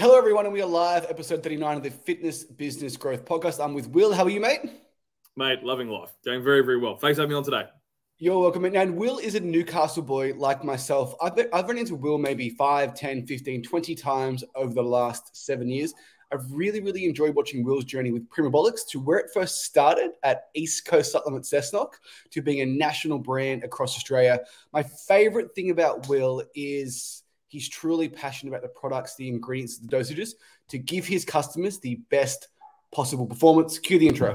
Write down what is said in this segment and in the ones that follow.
Hello, everyone, and we are live, episode 39 of the Fitness Business Growth Podcast. I'm with Will. How are you, mate? Mate, loving life. Doing very, very well. Thanks for having me on today. You're welcome. And Will is a Newcastle boy like myself. I've, been, I've run into Will maybe 5, 10, 15, 20 times over the last seven years. I've really, really enjoyed watching Will's journey with Primabolics to where it first started at East Coast Supplement Cessnock to being a national brand across Australia. My favorite thing about Will is he's truly passionate about the products, the ingredients, the dosages to give his customers the best possible performance. Cue the intro.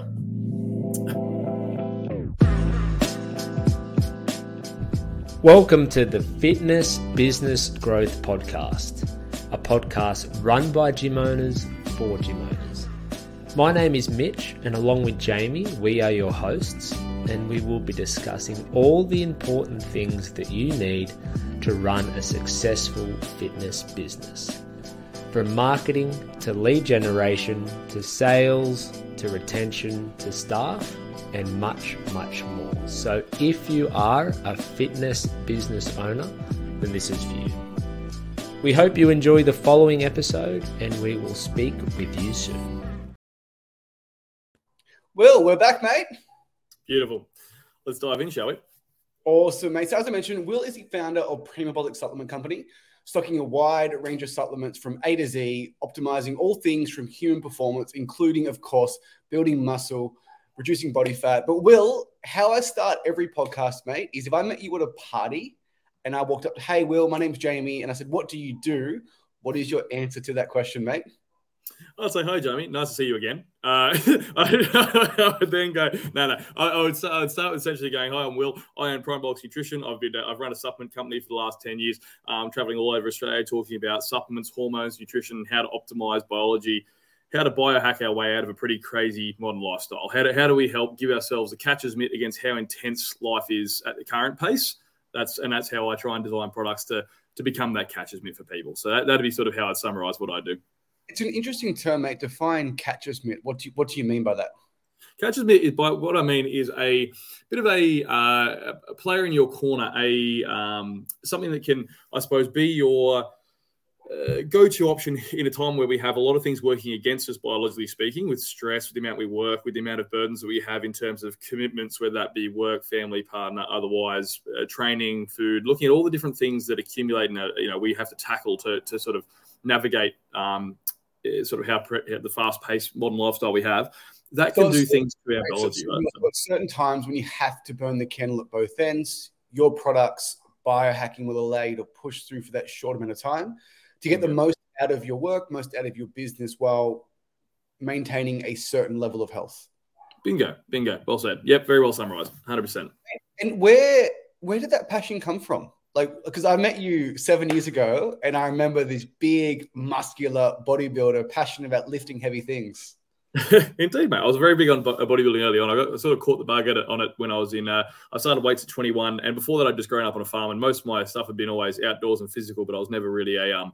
Welcome to the Fitness Business Growth Podcast, a podcast run by gym owners for gym owners. My name is Mitch, and along with Jamie, we are your hosts, and we will be discussing all the important things that you need to run a successful fitness business. From marketing to lead generation to sales to retention to staff and much, much more. So, if you are a fitness business owner, then this is for you. We hope you enjoy the following episode and we will speak with you soon. Will, we're back, mate. Beautiful. Let's dive in, shall we? Awesome, mate. So, as I mentioned, Will is the founder of Primabolic Supplement Company, stocking a wide range of supplements from A to Z, optimizing all things from human performance, including, of course, building muscle, reducing body fat. But Will, how I start every podcast, mate, is if I met you at a party and I walked up, hey, Will, my name's Jamie, and I said, what do you do? What is your answer to that question, mate? I'd say, hi, Jamie. Nice to see you again. Uh, I, would then go, no, no. I, I, would, I would start with essentially going, hi, I'm Will. I own Primabolics Nutrition. I've been, I've run a supplement company for the last 10 years. I'm traveling all over Australia talking about supplements, hormones, nutrition, how to optimize biology, how to biohack our way out of a pretty crazy modern lifestyle. How do, how do we help give ourselves a catcher's mitt against how intense life is at the current pace? That's and that's how I try and design products to to become that catcher's mitt for people. So that, that'd be sort of how I'd summarize what I do. It's an interesting term, mate. Define catcher's mitt. What do you, what do you mean by that? Catcher's mitt is by what I mean is a bit of a, uh, a player in your corner, a um, something that can, I suppose, be your uh, go-to option in a time where we have a lot of things working against us biologically speaking with stress with the amount we work with the amount of burdens that we have in terms of commitments whether that be work family partner otherwise uh, training food looking at all the different things that accumulate and you know we have to tackle to, to sort of navigate um, Uh, sort of how pre- the fast-paced modern lifestyle we have that can do things to our biology so, right? certain times when you have to burn the candle at both ends your products biohacking will allow you to push through for that short amount of time to get the mm-hmm. most out of your work, most out of your business while maintaining a certain level of health. Bingo, bingo. Well said. Yep, very well summarized. 100%. And where where did that passion come from? Like, because I met you seven years ago, and I remember this big, muscular bodybuilder, passionate about lifting heavy things. Indeed, mate. I was very big on bodybuilding early on. I, got, sort of caught the bug on it when I was in. Uh, I started weights at 21, and before that, I'd just grown up on a farm, and most of my stuff had been always outdoors and physical. But I was never really a um,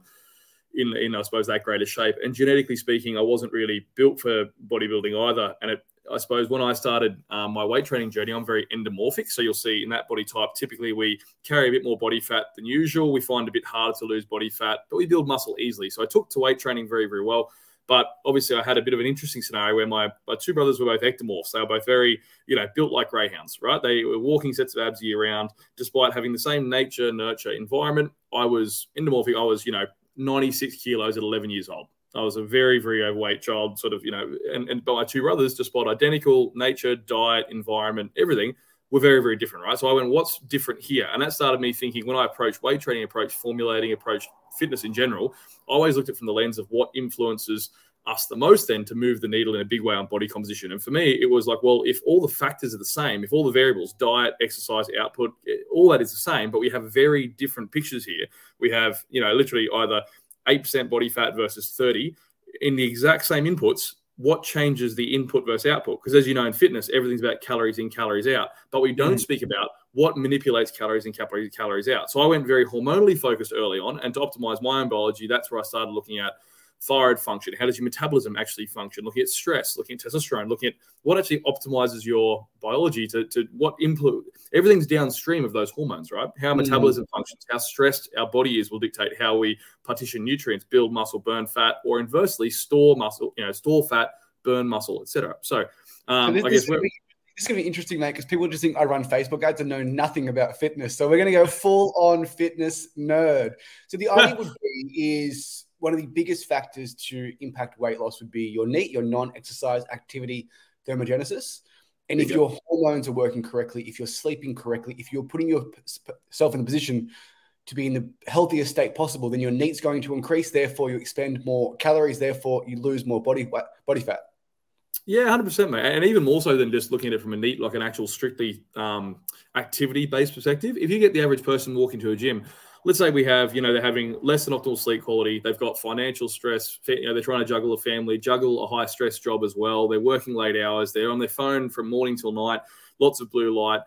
in in I suppose that greater shape. And genetically speaking, I wasn't really built for bodybuilding either. And it, I suppose when I started um, my weight training journey, I'm very endomorphic. So you'll see in that body type, typically we carry a bit more body fat than usual. We find it a bit harder to lose body fat, but we build muscle easily. So I took to weight training very very well. But obviously, I had a bit of an interesting scenario where my, my two brothers were both ectomorphs. They were both very, you know, built like greyhounds, right? They were walking sets of abs year round, despite having the same nature, nurture, environment. I was endomorphic. I was, you know, 96 kilos at 11 years old. I was a very, very overweight child, sort of, you know, and, and but my two brothers, despite identical nature, diet, environment, everything, were very, very different, right? So I went, what's different here? And that started me thinking when I approach weight training, approach formulating, approach fitness in general, I always looked at from the lens of what influences us the most then to move the needle in a big way on body composition. And for me, it was like, well, if all the factors are the same, if all the variables, diet, exercise, output, all that is the same, but we have very different pictures here. We have, you know, literally either 8% body fat versus 30 in the exact same inputs what changes the input versus output because as you know in fitness everything's about calories in calories out but we don't mm. speak about what manipulates calories in calories calories out so i went very hormonally focused early on and to optimize my own biology that's where i started looking at thyroid function? How does your metabolism actually function? Looking at stress, looking at testosterone, looking at what actually optimizes your biology to, to what input. everything's downstream of those hormones, right? How mm. metabolism functions, how stressed our body is will dictate how we partition nutrients, build muscle, burn fat, or inversely store muscle, you know, store fat, burn muscle, etc. So, um, so I guess this is going to be interesting, mate, because people just think I run Facebook ads and know nothing about fitness. So we're going to go full on fitness nerd. So the idea would be is one of the biggest factors to impact weight loss would be your NEAT, your non-exercise activity thermogenesis. And if your hormones are working correctly, if you're sleeping correctly, if you're putting yourself in the position to be in the healthiest state possible, then your NEAT's going to increase. Therefore, you expend more calories. Therefore, you lose more body body fat. Yeah, hundred percent, mate. And even more so than just looking at it from a NEAT, like an actual strictly um, activity-based perspective. If you get the average person walking to a gym, let's say we have, you know, they're having less than optimal sleep quality. They've got financial stress. You know, they're trying to juggle a family, juggle a high stress job as well. They're working late hours. They're on their phone from morning till night. Lots of blue light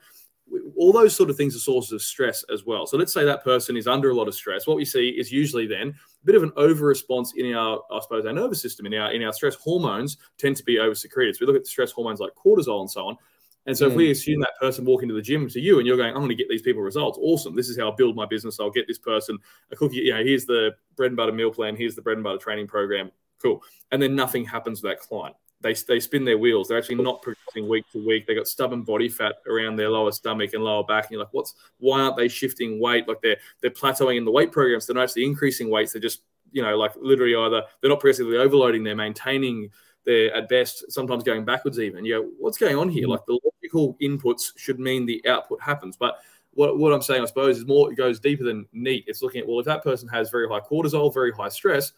all those sort of things are sources of stress as well. So let's say that person is under a lot of stress. What we see is usually then a bit of an over response in our, I suppose, our nervous system, in our in our stress hormones tend to be over secreted. So we look at the stress hormones like cortisol and so on. And so mm. if we assume that person walking to the gym to you and you're going, I'm going to get these people results, awesome. This is how I build my business. I'll get this person a cookie. You know, here's the bread and butter meal plan. Here's the bread and butter training program. Cool. And then nothing happens with that client they, they spin their wheels. They're actually not progressing week to week. They got stubborn body fat around their lower stomach and lower back. And you're like, what's why aren't they shifting weight? Like they're they're plateauing in the weight programs. They're not actually increasing weights. They're just you know like literally either they're not progressively overloading. They're maintaining. They're at best sometimes going backwards even. You go, what's going on here? Mm-hmm. Like the logical inputs should mean the output happens, but what, what I'm saying, I suppose, is more it goes deeper than NEAT. It's looking at well, if that person has very high cortisol, very high stress,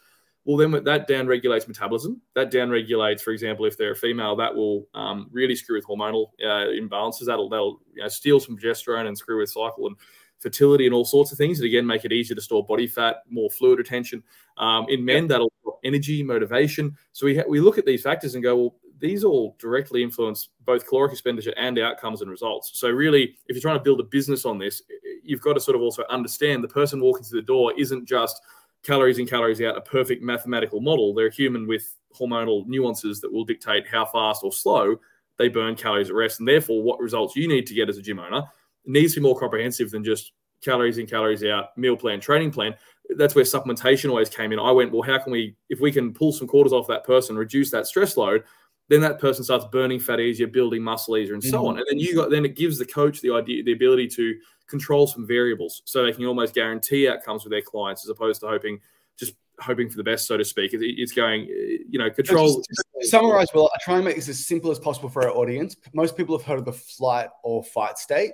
well, then that down regulates metabolism. That down regulates, for example, if they're a female, that will um, really screw with hormonal uh, imbalances. That'll, that'll you know, steal some progesterone and screw with cycle and fertility and all sorts of things. That again make it easier to store body fat, more fluid retention. Um, in men, that'll energy, motivation. So we ha- we look at these factors and go, well, these all directly influence both caloric expenditure and outcomes and results. So really, if you're trying to build a business on this, you've got to sort of also understand the person walking through the door isn't just calories in, calories out, a perfect mathematical model. They're a human with hormonal nuances that will dictate how fast or slow they burn calories at rest. And therefore, what results you need to get as a gym owner needs to be more comprehensive than just calories in, calories out, meal plan, training plan. That's where supplementation always came in. I went, well, how can we, if we can pull some quarters off that person, reduce that stress load, then that person starts burning fat easier, building muscle easier, and so mm-hmm. on. And then you got then it gives the coach the idea, the ability to control some variables, so they can almost guarantee outcomes with their clients, as opposed to hoping just hoping for the best, so to speak. It's going, you know, control. summarize well. I try and make this as simple as possible for our audience. Most people have heard of the flight or fight state.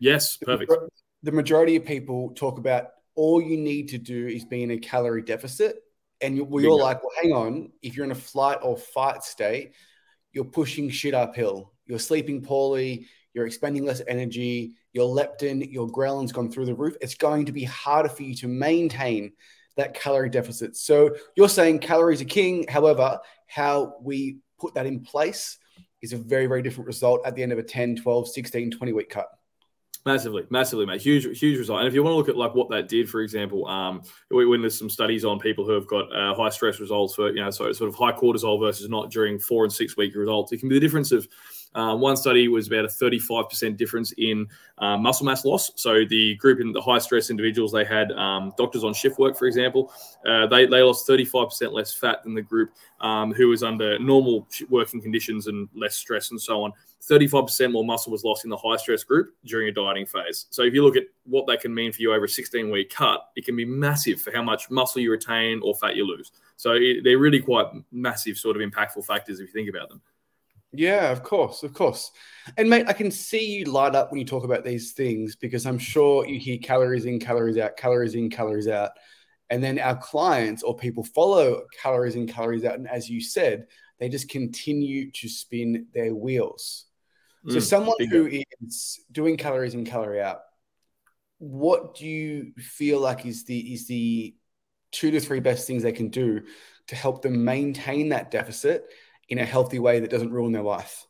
Yes, perfect. The majority of people talk about all you need to do is be in a calorie deficit. And we all like, well, hang on. If you're in a flight or fight state, you're pushing shit uphill. You're sleeping poorly. You're expending less energy. Your leptin, your ghrelin's gone through the roof. It's going to be harder for you to maintain that calorie deficit. So you're saying calories are king. However, how we put that in place is a very, very different result at the end of a 10, 12, 16, 20 week cut. Massively, massively, mate. Huge, huge result. And if you want to look at like what that did, for example, um, when there's some studies on people who have got uh, high stress results for, you know, so sort of high cortisol versus not during four and six week results, it can be the difference of um, one study was about a 35% difference in uh, muscle mass loss. So the group in the high stress individuals, they had um, doctors on shift work, for example, uh, they, they lost 35% less fat than the group um, who was under normal working conditions and less stress and so on. 35% more muscle was lost in the high stress group during a dieting phase. So if you look at what that can mean for you over a 16 week cut, it can be massive for how much muscle you retain or fat you lose. So it, they're really quite massive, sort of impactful factors if you think about them. Yeah, of course, of course. And mate, I can see you light up when you talk about these things because I'm sure you hear calories in, calories out, calories in, calories out. And then our clients or people follow calories in, calories out. And as you said, they just continue to spin their wheels. Mm, so someone who is doing calories in, calorie out, what do you feel like is the is the two to three best things they can do to help them maintain that deficit in a healthy way that doesn't ruin their life?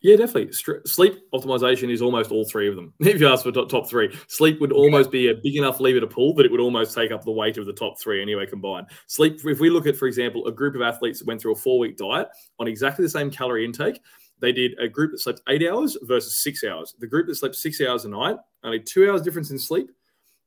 Yeah, definitely. Sleep optimization is almost all three of them. If you ask for top, three, sleep would almost be a big enough lever to pull that it would almost take up the weight of the top three anyway combined. Sleep, if we look at, for example, a group of athletes that went through a four week diet on exactly the same calorie intake, they did a group that slept eight hours versus six hours. The group that slept six hours a night, only two hours difference in sleep,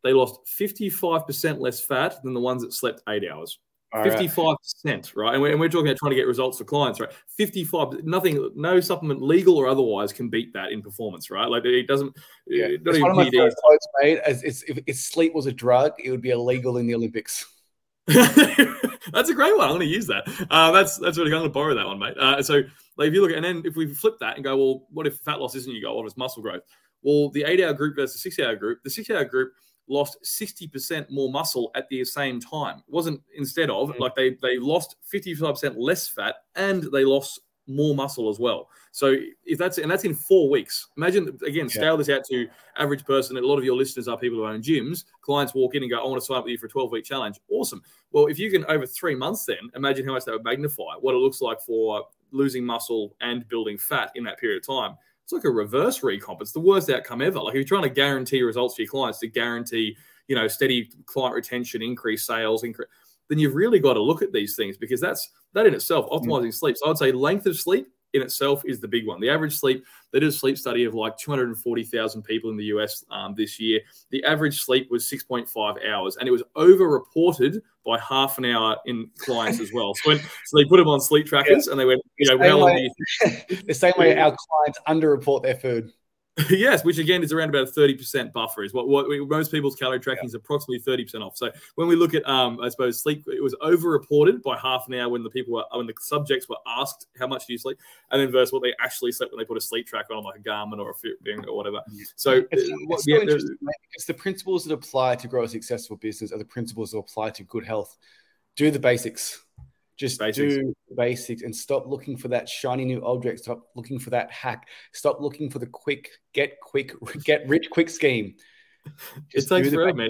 they lost 55% less fat than the ones that slept eight hours. Fifty-five percent, right? And we're, and we're, talking about trying to get results for clients, right? Fifty-five, nothing, no supplement, legal or otherwise, can beat that in performance, right? Like it doesn't. Yeah, it, it's one of my favorite quotes, mate. As it's, if, if sleep was a drug, it would be illegal in the Olympics. that's a great one. I'm going to use that. Uh, that's that's really. I'm going to borrow that one, mate. Uh, so, like, if you look at, and then if we flip that and go, well, what if fat loss isn't your goal? What if muscle growth? Well, the eight-hour group versus six-hour group. The six-hour group lost 60% more muscle at the same time. It wasn't instead of mm-hmm. like they they lost 55% less fat and they lost more muscle as well. So if that's and that's in four weeks. Imagine again, scale yeah. this out to average person. A lot of your listeners are people who own gyms. Clients walk in and go, "I want to sign up with you for a 12 week challenge." Awesome. Well, if you can over three months, then imagine how much that would magnify what it looks like for losing muscle and building fat in that period of time it's like a reverse recomp. It's the worst outcome ever. Like if you're trying to guarantee results for your clients to guarantee, you know, steady client retention, increase sales, increase, then you've really got to look at these things because that's that in itself optimizing mm. sleep. So I'd say length of sleep in itself is the big one. The average sleep, they did a sleep study of like 240,000 people in the US um, this year. The average sleep was 6.5 hours, and it was over-reported by half an hour in clients as well. So, when, so they put them on sleep trackers, yeah. and they went, you know, how long way, The same way our clients under-report their food. yes, which again is around about a 30% buffer is what, what most people's calorie tracking yeah. is approximately 30% off. So when we look at, um, I suppose, sleep, it was over-reported by half an hour when the people were, when the subjects were asked how much do you sleep, and then versus what they actually slept when they put a sleep tracker on like a Garmin or a Fitbit or whatever. So it's, uh, it's yeah, interesting because the principles that apply to grow a successful business are the principles that apply to good health. Do the basics just basics. do basics and stop looking for that shiny new object. Stop looking for that hack. Stop looking for the quick, get quick, get rich quick scheme. Just it takes forever, man.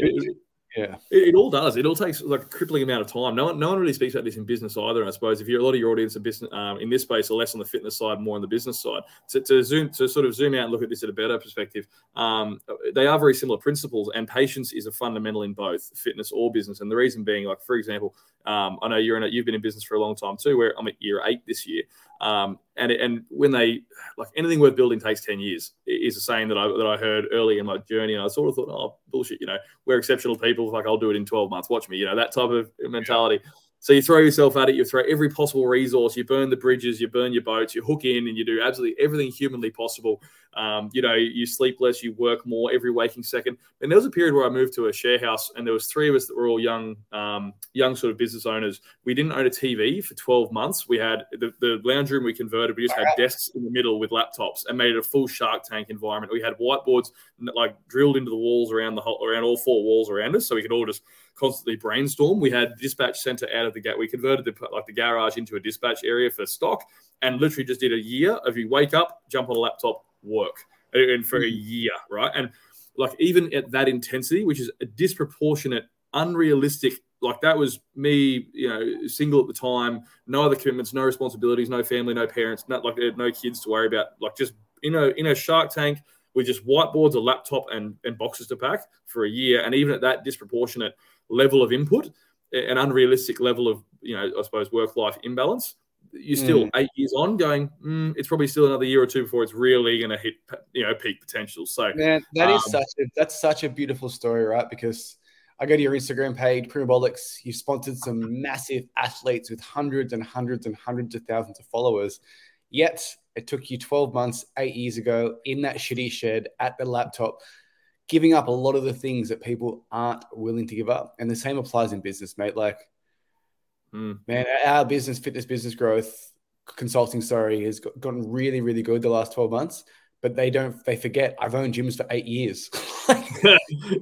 Yeah, it, it, all does. It all takes like a crippling amount of time. No one, no one really speaks about this in business either. And I suppose if you're a lot of your audience in business um, in this space are less on the fitness side, more on the business side. To, to zoom to sort of zoom out and look at this at a better perspective, um, they are very similar principles, and patience is a fundamental in both fitness or business. And the reason being, like for example, um, I know you're in a, you've been in business for a long time too. Where I'm at year eight this year, um, and and when they like anything worth building takes ten years is a saying that I that I heard early in my journey, and I sort of thought, oh bullshit, you know, we're exceptional people. Like I'll do it in twelve months. Watch me, you know, that type of mentality. Yeah. So you throw yourself at it, you throw every possible resource, you burn the bridges, you burn your boats, you hook in, and you do absolutely everything humanly possible. Um, you know, you sleep less, you work more every waking second. And there was a period where I moved to a share house, and there was three of us that were all young, um, young sort of business owners. We didn't own a TV for 12 months. We had the, the lounge room we converted. We just had desks in the middle with laptops and made it a full Shark Tank environment. We had whiteboards like drilled into the walls around the whole, around all four walls around us, so we could all just constantly brainstorm. We had dispatch center out of the gate. We converted the like the garage into a dispatch area for stock, and literally just did a year of you wake up, jump on a laptop, work, and for a mm-hmm. year, right? And like even at that intensity, which is a disproportionate, unrealistic. Like that was me, you know, single at the time, no other commitments, no responsibilities, no family, no parents, not like no kids to worry about. Like just in a in a Shark Tank with just whiteboards, a laptop, and and boxes to pack for a year, and even at that disproportionate level of input, an unrealistic level of, you know, I suppose work life imbalance, you're still mm. eight years on going, mm, it's probably still another year or two before it's really going to hit, you know, peak potential. So, man, that um, is such a, that's such a beautiful story, right? Because I go to your Instagram page, Primabolics, you've sponsored some massive athletes with hundreds and hundreds and hundreds of thousands of followers. Yet it took you 12 months, eight years ago in that shitty shed at the laptop giving up a lot of the things that people aren't willing to give up. And the same applies in business, mate. Like, mm. man, our business, fitness business growth consulting, sorry, has gotten really, really good the last 12 months. But they don't, they forget I've owned gyms for eight years.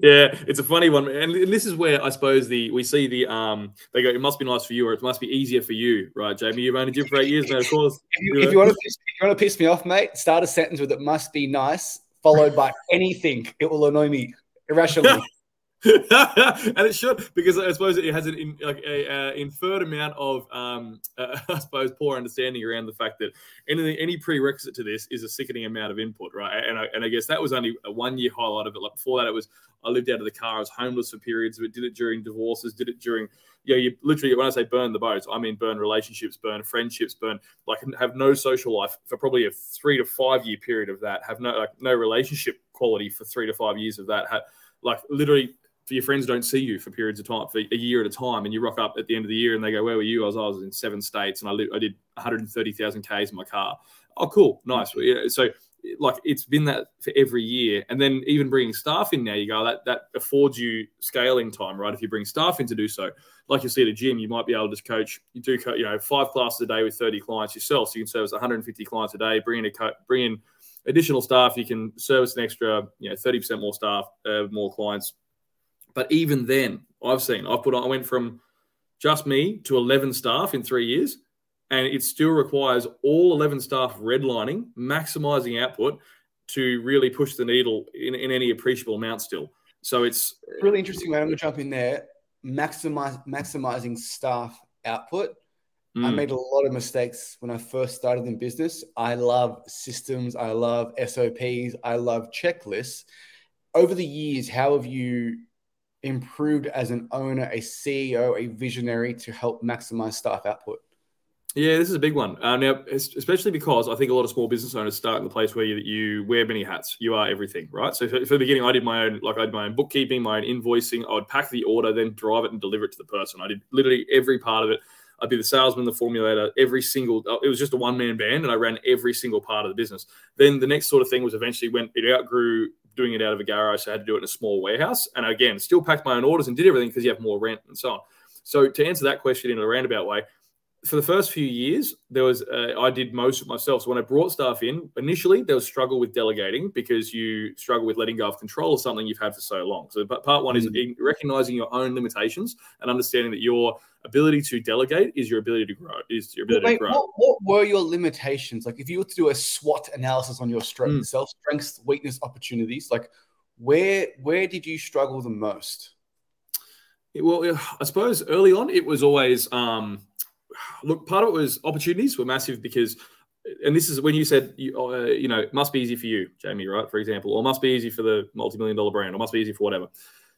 yeah, it's a funny one. And this is where I suppose the, we see the, um, they go, it must be nice for you or it must be easier for you, right, Jamie? You've owned a gym for eight years mate, of course. if, you, if, you want to, if you want to piss me off, mate, start a sentence with it must be nice followed by anything, it will annoy me irrationally. and it should because I suppose it has an in, like a, inferred amount of um, uh, I suppose poor understanding around the fact that any any prerequisite to this is a sickening amount of input, right? And I, and I guess that was only a one year highlight of it. Like before that, it was I lived out of the car, I was homeless for periods but did it during divorces, did it during yeah, you literally when I say burn the boats, I mean burn relationships, burn friendships, burn like have no social life for probably a three to five year period of that, have no like no relationship quality for three to five years of that, have, like literally for your friends don't see you for periods of time for a year at a time and you rock up at the end of the year and they go where were you? I was, I was in seven states and i, li- I did 130000 ks in my car. Oh cool. Nice. So like it's been that for every year. And then even bringing staff in now you go that that affords you scaling time right? If you bring staff in to do so. Like you see at a gym you might be able to just coach you do you know five classes a day with 30 clients yourself. So you can service 150 clients a day bring in a co- bring in additional staff. You can service an extra you know 30% more staff uh, more clients but even then, I've seen I put on, I went from just me to 11 staff in three years, and it still requires all 11 staff redlining, maximizing output to really push the needle in, in any appreciable amount still. So it's really interesting. Man. I'm going to jump in there. Maximize, maximizing staff output. Mm. I made a lot of mistakes when I first started in business. I love systems. I love SOPs. I love checklists. Over the years, how have you improved as an owner, a CEO, a visionary to help maximize staff output? Yeah, this is a big one. Uh, now, especially because I think a lot of small business owners start in the place where you, you wear many hats. You are everything, right? So for, for, the beginning, I did my own, like I did my own bookkeeping, my own invoicing. I would pack the order, then drive it and deliver it to the person. I did literally every part of it. I'd be the salesman, the formulator, every single. Uh, it was just a one man band, and I ran every single part of the business. Then the next sort of thing was eventually when it outgrew doing it out of a garage, so I had to do it in a small warehouse. And again, still packed my own orders and did everything because you have more rent and so on. So to answer that question in a roundabout way, for the first few years, there was uh, I did most of myself. So when I brought staff in, initially there was struggle with delegating because you struggle with letting go of control of something you've had for so long. So but part one mm. is recognizing your own limitations and understanding that your ability to delegate is your ability to grow. Is your ability mate, to grow. What, what, were your limitations? Like if you were to do a SWOT analysis on your strength, mm. self strengths, weakness, opportunities, like where where did you struggle the most? well, I suppose early on it was always. Um, look, part of it was opportunities were massive because, and this is when you said, you, uh, you know, it must be easy for you, Jamie, right? For example, or must be easy for the multi-million dollar brand, or must be easy for whatever.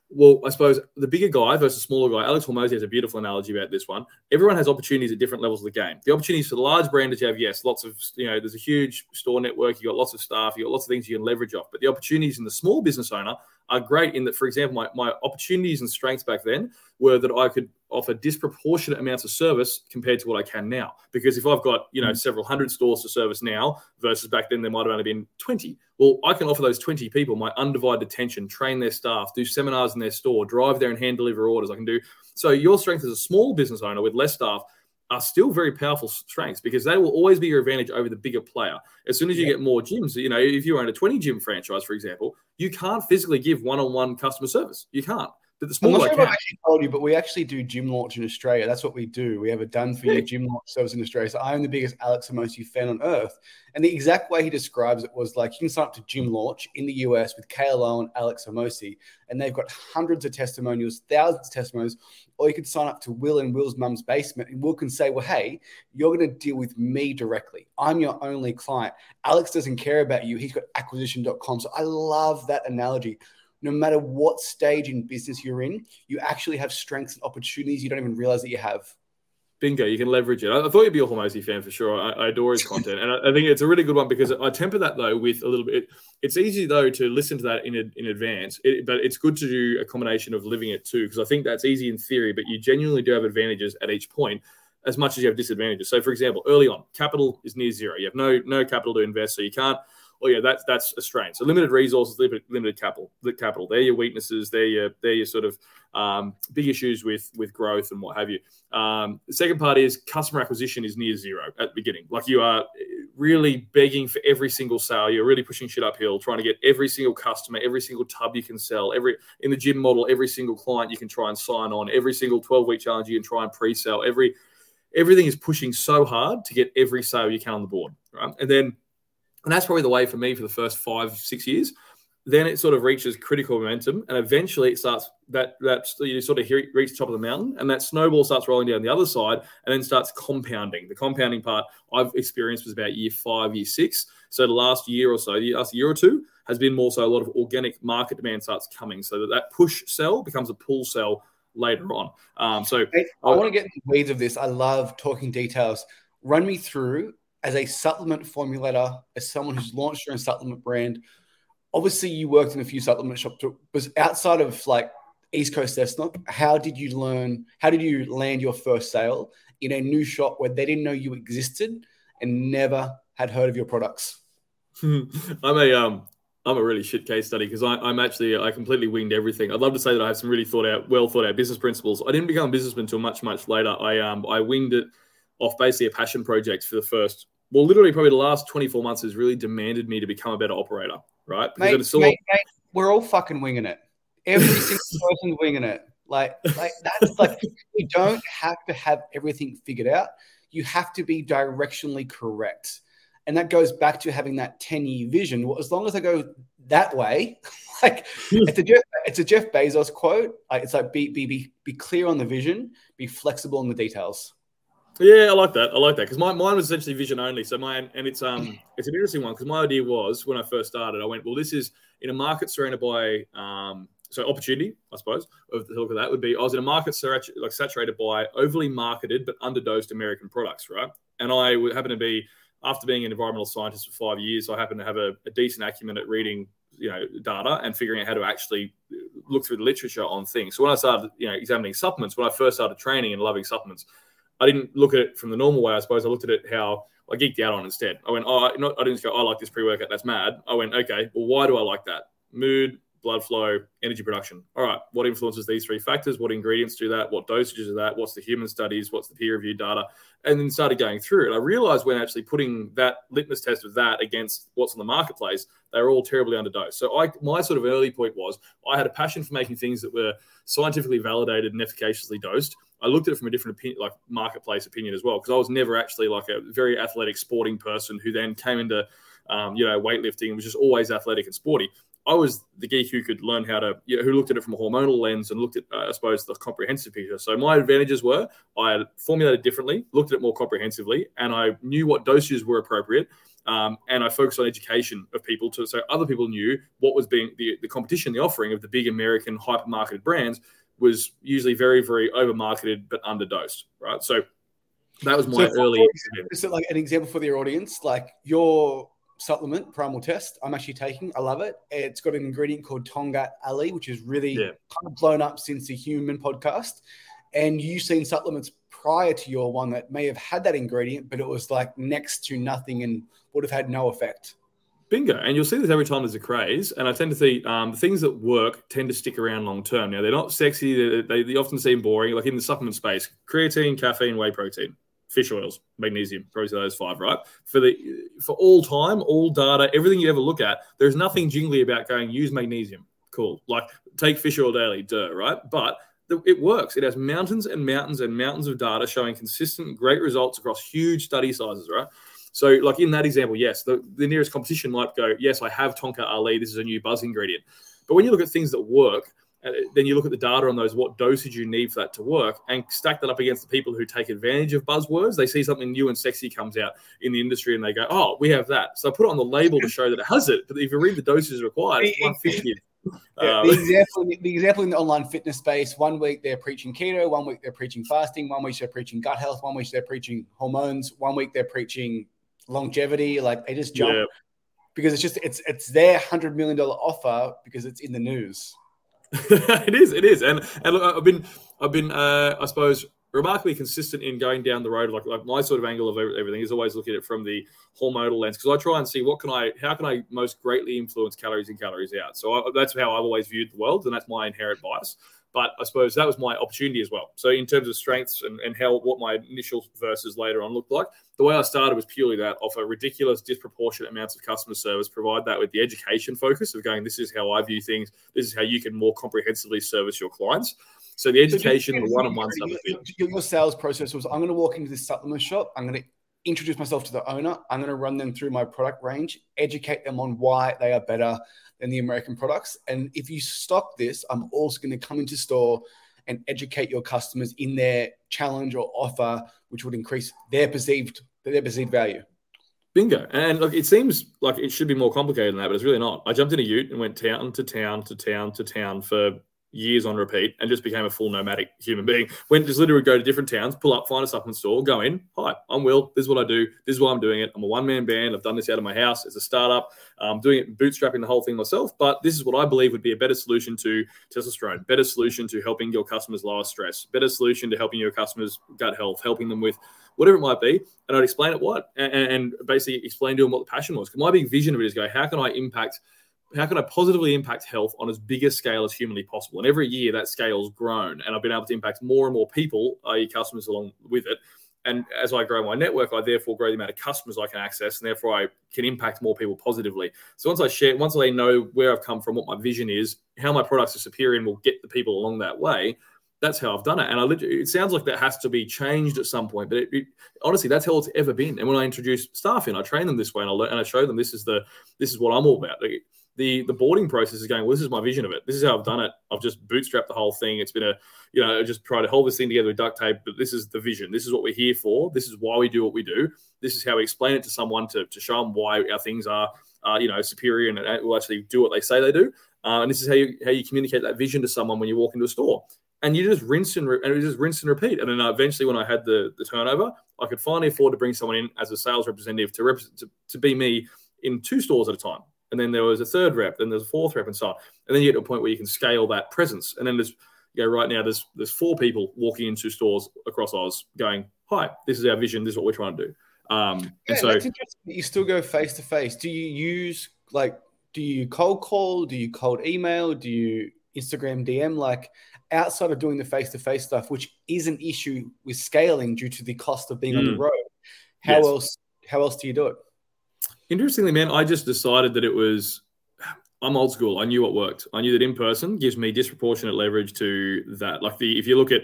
Well, I suppose the bigger guy versus smaller guy, Alex Hormozi has a beautiful analogy about this one. Everyone has opportunities at different levels of the game. The opportunities for the large brand that you have, yes, lots of, you know, there's a huge store network, you got lots of staff, you got lots of things you can leverage off. But the opportunities in the small business owner are great in that, for example, my, my opportunities and strengths back then were that I could offer disproportionate amounts of service compared to what I can now. Because if I've got, you know, mm. several hundred stores to service now versus back then there might have only been 20. Well, I can offer those 20 people my undivided attention, train their staff, do seminars in their store, drive there and hand deliver orders. I can do so your strength as a small business owner with less staff are still very powerful strengths because they will always be your advantage over the bigger player. As soon as you yeah. get more gyms, you know, if you own a 20 gym franchise, for example, you can't physically give one on one customer service. You can't. But the small I'm not sure I've actually told you, but we actually do gym launch in Australia. That's what we do. We have a done for you hmm. gym launch service in Australia. So I'm the biggest Alex Hormozi fan on earth. And the exact way he describes it was like you can sign up to gym launch in the US with KLO and Alex Hormozi, and they've got hundreds of testimonials, thousands of testimonials. Or you could sign up to Will and Will's mum's basement, and Will can say, Well, hey, you're going to deal with me directly. I'm your only client. Alex doesn't care about you. He's got acquisition.com. So I love that analogy no matter what stage in business you're in, you actually have strengths and opportunities you don't even realize that you have. Bingo, you can leverage it. I, thought you'd be a Hormozi fan for sure. I, I adore his content, and I, I, think it's a really good one because I temper that though with a little bit. It's easy though to listen to that in in advance, it, but it's good to do a combination of living it too because I think that's easy in theory, but you genuinely do have advantages at each point as much as you have disadvantages. So, for example, early on, capital is near zero. You have no no capital to invest, so you can't oh yeah, that's that's a strain. So limited resources, limited, limited capital. Capital. They're your weaknesses. They're your they're your sort of um, big issues with with growth and what have you. Um, the second part is customer acquisition is near zero at the beginning. Like you are really begging for every single sale. You're really pushing shit uphill, trying to get every single customer, every single tub you can sell, every in the gym model, every single client you can try and sign on, every single 12 week challenge you can try and pre-sell. Every everything is pushing so hard to get every sale you can on the board, right? And then and that's probably the way for me for the first five, six years. then it sort of reaches critical momentum, and eventually it starts that that you sort of reach the top of the mountain, and that snowball starts rolling down the other side, and then starts compounding. The compounding part I've experienced was about year five, year six. So the last year or so, the last year or two has been more so a lot of organic market demand starts coming, so that that push sell becomes a pull sell later on. Um, so I, I want to get in the weeds of this. I love talking details. Run me through as a supplement formulator, as someone who's launched your own supplement brand obviously you worked in a few supplement shops was outside of like east coast desktop how did you learn how did you land your first sale in a new shop where they didn't know you existed and never had heard of your products i'm a um I'm a really shit case study because I'm actually I completely winged everything. I'd love to say that I have some really thought out, well thought out business principles. I didn't become a businessman until much much later. I um I winged it off basically a passion project for the first well literally probably the last 24 months has really demanded me to become a better operator right? Mate, mate, mate, we're all fucking winging it. Every single person's winging it. Like, like that's like you don't have to have everything figured out. You have to be directionally correct. And that goes back to having that 10 year vision. Well, as long as I go that way, like hmm. it's a Jeff, it's a Jeff Bezos quote. Like, it's like be, be, be, be clear on the vision, be flexible in the details. Yeah, I like that. I like that because my mine was essentially vision only. So mine, and it's um, it's an interesting one because my idea was when I first started, I went, well, this is in a market surrounded by um, so opportunity, I suppose. Of the look of that would be, I was in a market saturated, like saturated by overly marketed but underdosed American products, right? And I would happen to be after being an environmental scientist for five years, I happen to have a, a decent acumen at reading you know data and figuring out how to actually look through the literature on things. So when I started, you know, examining supplements, when I first started training and loving supplements, I didn't look at it from the normal way. I suppose I looked at it how I geeked out on instead. I went, oh, not, I didn't go, I like this pre workout. That's mad. I went, okay, well, why do I like that? Mood, blood flow, energy production. All right, what influences these three factors? What ingredients do that? What dosages of that? What's the human studies? What's the peer reviewed data? And then started going through it. I realized when actually putting that litmus test of that against what's on the marketplace, they were all terribly underdosed. So I, my sort of early point was I had a passion for making things that were scientifically validated and efficaciously dosed. I looked at it from a different opinion, like marketplace opinion as well, because I was never actually like a very athletic sporting person who then came into um, you know, weightlifting and was just always athletic and sporty. I was the geek who could learn how to, you know, who looked at it from a hormonal lens and looked at, uh, I suppose, the comprehensive picture. So my advantages were I formulated differently, looked at it more comprehensively, and I knew what dosages were appropriate. Um, and I focused on education of people to so other people knew what was being the, the competition, the offering of the big American hyper marketed brands was usually very, very over marketed but underdosed, right? So that was my so early. So, like an example for the audience, like your supplement, Primal Test. I'm actually taking. I love it. It's got an ingredient called Tongkat Ali, which is really yeah. kind of blown up since the Huberman podcast. And you've seen supplements prior to your one that may have had that ingredient, but it was like next to nothing and would have had no effect. Bingo. And you'll see this every time there's a craze. And I tend to see um, things that work tend to stick around long term. Now, they're not sexy, they, they often seem boring, like in the supplement space creatine, caffeine, whey protein fish oils, magnesium, probably those five, right? For the for all time, all data, everything you ever look at, there's nothing jingly about going use magnesium. Cool. Like take fish oil daily, duh, right? But it works. It has mountains and mountains and mountains of data showing consistent, great results across huge study sizes, right? So, like in that example, yes, the, the nearest competition might go, yes, I have Tongkat Ali. This is a new buzz ingredient. But when you look at things that work, uh, then you look at the data on those, what dosage you need for that to work, and stack that up against the people who take advantage of buzzwords. They see something new and sexy comes out in the industry, and they go, "Oh, we have that." So I put it on the label to show that it has it. But if you read the doses required, it's one fifty. Yeah, the example, the example in the online fitness space, one week they're preaching keto, one week they're preaching fasting, one week they're preaching gut health, one week they're preaching hormones, one week they're preaching longevity. Like they just jump yeah. because it's just it's it's their hundred million dollar offer because it's in the news. it is, it is, and and look, I've been, I've been, uh, I suppose, remarkably consistent in going down the road. Like, like my sort of angle of everything is always looking at it from the hormonal lens because I try and see what can I, how can I most greatly influence calories in, calories out. So I, that's how I've always viewed the world, and that's my inherent bias. But I suppose that was my opportunity as well. So in terms of strengths and, and how what my initial verses later on looked like, the way I started was purely that offer ridiculous, disproportionate amounts of customer service, provide that with the education focus of going, this is how I view things, this is how you can more comprehensively service your clients. So the education, so the one-on-one stuff. Your, your sales process was: I'm going to walk into this supplement shop. I'm going to introduce myself to the owner. I'm going to run them through my product range, educate them on why they are better than the American products. And if you stock this, I'm also going to come into store and educate your customers in their challenge or offer, which would increase their perceived their perceived value. Bingo. And look, it seems like it should be more complicated than that, but it's really not. I jumped in a ute and went town to town to town to town for years on repeat and just became a full nomadic human being. Went just literally go to different towns, pull up, find a supplement store, go in. Hi, I'm Will. This is what I do. This is why I'm doing it. I'm a one man band. I've done this out of my house as a startup. I'm doing it bootstrapping the whole thing myself. But this is what I believe would be a better solution to testosterone, better solution to helping your customers lower stress, better solution to helping your customers gut health, helping them with whatever it might be. And I'd explain it what and, and basically explain to them what the passion was. My big vision of it is go, how can I impact – how can I positively impact health on as big a scale as humanly possible? And every year that scale's grown, and I've been able to impact more and more people, i.e., customers, along with it. And as I grow my network, I therefore grow the amount of customers I can access, and therefore I can impact more people positively. So once I share, once they know where I've come from, what my vision is, how my products are superior, and will get the people along that way. That's how I've done it, and I it sounds like that has to be changed at some point. But it, it, honestly, that's how it's ever been. And when I introduce staff in, I train them this way, and I learn, and I show them this is the this is what I'm all about. Like, the the boarding process is going well this is my vision of it. This is how i've done it. I've just bootstrapped the whole thing. It's been a you know just try to hold this thing together with duct tape but this is the vision. This is what we're here for. This is why we do what we do. This is how we explain it to someone to, to show them why our things are uh, you know superior and will actually do what they say they do. Uh, and this is how you how you communicate that vision to someone when you walk into a store. And you just rinse and, re- and just rinse and repeat. And then uh, eventually when i had the the turnover i could finally afford to bring someone in as a sales representative to, rep- to, to be me in two stores at a time and then there was a third rep, then there's a fourth rep, and so on. And then you get to a point where you can scale that presence. And then there's you know, right now there's there's four people walking into stores across Oz going, "Hi, this is our vision. This is what we're trying to do." Um, yeah, and so that's interesting. You still go face to face. Do you use like do you cold call? Do you cold email? Do you Instagram DM? Like outside of doing the face to face stuff, which is an issue with scaling due to the cost of being mm. on the mm. road. How yes. else? How else do you do it? Interestingly, man, I just decided that it was. I'm old school. I knew what worked. I knew that in person gives me disproportionate leverage to that. Like the if you look at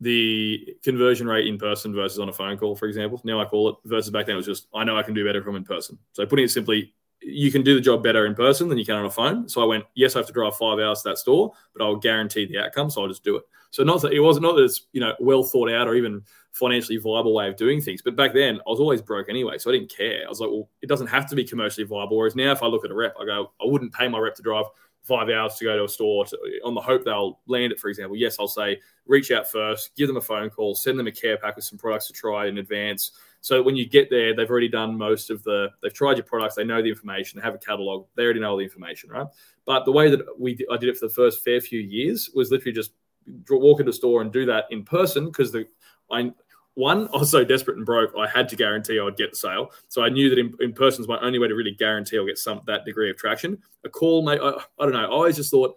the conversion rate in person versus on a phone call, for example. Now I call it versus back then it was just I know I can do better from in person. So putting it simply, you can do the job better in person than you can on a phone. So I went, yes, I have to drive five hours to that store, but I'll guarantee the outcome. So I'll just do it. So not that it wasn't not that it's you know well thought out or even financially viable way of doing things. But back then, I was always broke anyway, so I didn't care. I was like, well, it doesn't have to be commercially viable. Whereas now, if I look at a rep, I go, I wouldn't pay my rep to drive five hours to go to a store to, on the hope they'll land it, for example. Yes, I'll say reach out first, give them a phone call, send them a care pack with some products to try in advance. So when you get there, they've already done most of the, they've tried your products, they know the information, they have a catalog, they already know all the information, right? But the way that we I did it for the first fair few years was literally just walk into a store and do that in person because the I one, I was so desperate and broke, I had to guarantee I would get the sale. So I knew that in, in person is my only way to really guarantee I'll get some that degree of traction. A call, mate, I, I don't know. I always just thought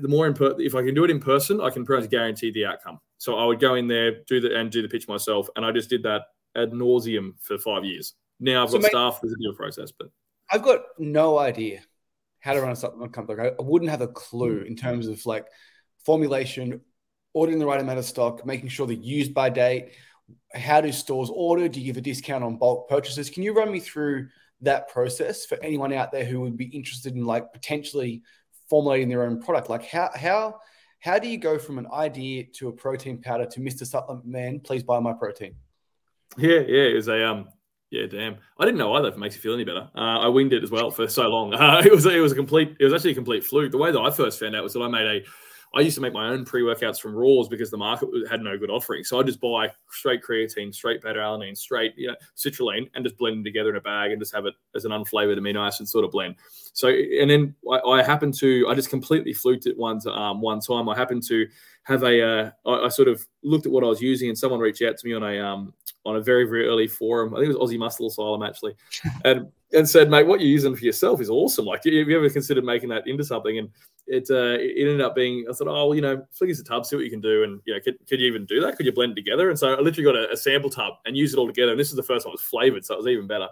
the more in per- if I can do it in person, I can pretty much guarantee the outcome. So I would go in there, do the and do the pitch myself, and I just did that ad nauseum for five years. Now I've so got mate, staff. There's a deal process, but I've got no idea how to run a supplement company. I wouldn't have a clue in terms of like formulation, ordering the right amount of stock, making sure they're used by date. How do stores order? Do you give a discount on bulk purchases? Can you run me through that process for anyone out there who would be interested in like potentially formulating their own product? Like how how how do you go from an idea to a protein powder to Mr. Supplement Man? Please buy my protein. Yeah, yeah, it was a um, yeah, damn. I didn't know either. If it makes you feel any better, uh, I winged it as well for so long. Uh, it was it was a complete. It was actually a complete fluke. The way that I first found out was that I made a I used to make my own pre workouts from Raws because the market had no good offering. So I just buy straight creatine, straight beta alanine, straight you know, citrulline, and just blend them together in a bag and just have it as an unflavored amino acid sort of blend. So and then I, I happened to I just completely fluked it one um, one time. I happened to have a uh, I, I sort of looked at what I was using and someone reached out to me on a um on a very very early forum. I think it was Aussie Muscle Asylum actually, and and said, mate, what you're using for yourself is awesome. Like, have you ever considered making that into something? And it uh, it ended up being, I thought, oh, well, you know, flick us a tub, see what you can do. And, you know, could, could you even do that? Could you blend it together? And so I literally got a, a sample tub and used it all together. And this is the first one was flavored, so it was even better.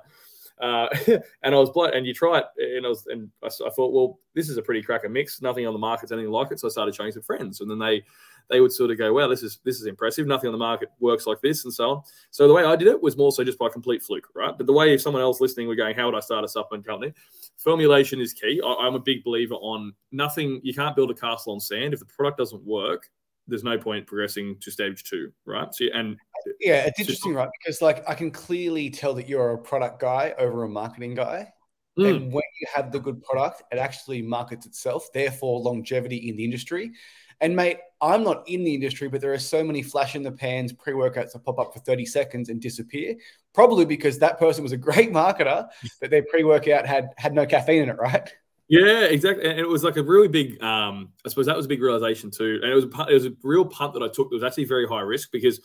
Uh, and I was blood, and you try it, and I was, and I, I, thought, well, this is a pretty cracker mix. Nothing on the market's anything like it. So I started showing some friends, and then they they would sort of go, "Well, this is this is impressive. Nothing on the market works like this," and so on. So the way I did it was more so just by complete fluke, right? But the way if someone else listening were going, "How would I start a supplement company?" Formulation is key. I, I'm a big believer on nothing. You can't build a castle on sand if the product doesn't work there's no point progressing to stage two, right? So, and yeah, it's interesting, right? Because like I can clearly tell that you're a product guy over a marketing guy. Mm. And when you have the good product, it actually markets itself, therefore longevity in the industry. And mate, I'm not in the industry, but there are so many flash in the pans pre workouts that pop up for 30 seconds and disappear. Probably because that person was a great marketer, but their pre workout had had no caffeine in it, right? Yeah, exactly. And it was like a really big. Um, I suppose that was a big realization too. And it was it was a real punt that I took. It was actually very high risk because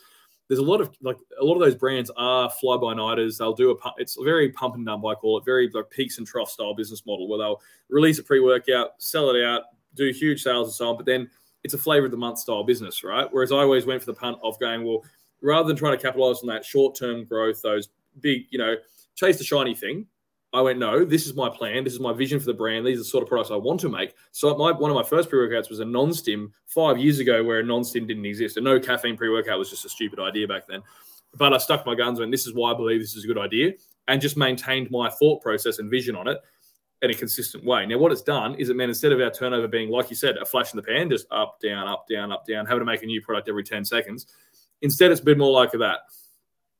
there's a lot of like a lot of those brands are fly by nighters. They'll do a pump. It's a very pump and dump. I call it very like peaks and trough style business model where they'll release a pre workout, sell it out, do huge sales and so on. But then it's a flavor of the month style business, right? Whereas I always went for the punt of going well, rather than trying to capitalize on that short term growth, those big, you know, chase the shiny thing I went, no, this is my plan. This is my vision for the brand. These are the sort of products I want to make. So my one of my first pre-workouts was a non-stim five years ago where a non-stim didn't exist. And no caffeine pre-workout was just a stupid idea back then. But I stuck my guns and this is why I believe this is a good idea and just maintained my thought process and vision on it in a consistent way. Now, what it's done is it meant instead of our turnover being, like you said, a flash in the pan, just up, down, up, down, up, down, having to make a new product every 10 seconds, instead it's been more like that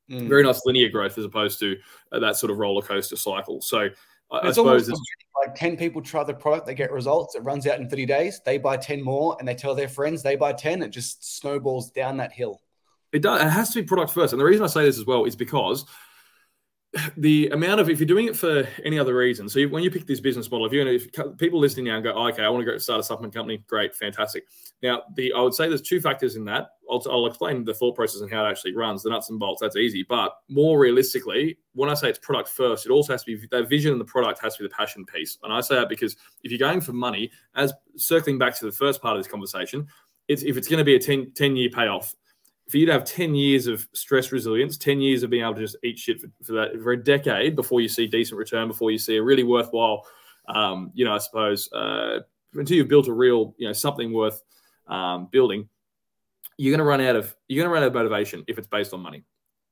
Mm. Very nice linear growth as opposed to uh, that sort of roller coaster cycle. So I, I suppose it's like 10 people try the product, they get results, it runs out in 30 days, they buy 10 more and they tell their friends, they buy 10, it just snowballs down that hill. It does. It has to be product first. And the reason I say this as well is because the amount of if you're doing it for any other reason so when you pick this business model if you're going to people listening now go oh, okay i want to go start a supplement company. Great fantastic. Now the i would say there's two factors in that. I'll, I'll explain the thought process and how it actually runs the nuts and bolts that's easy. But more realistically when i say it's product first it also has to be that vision and the product has to be the passion piece. And i say that because if you're going for money as circling back to the first part of this conversation it's if it's going to be a 10, 10 year payoff for you to have 10 years of stress resilience, 10 years of being able to just eat shit for, for that for a decade before you see decent return, before you see a really worthwhile, um, you know, I suppose, uh, until you've built a real, you know, something worth um, building, you're going to run out of, you're going to run out of motivation if it's based on money.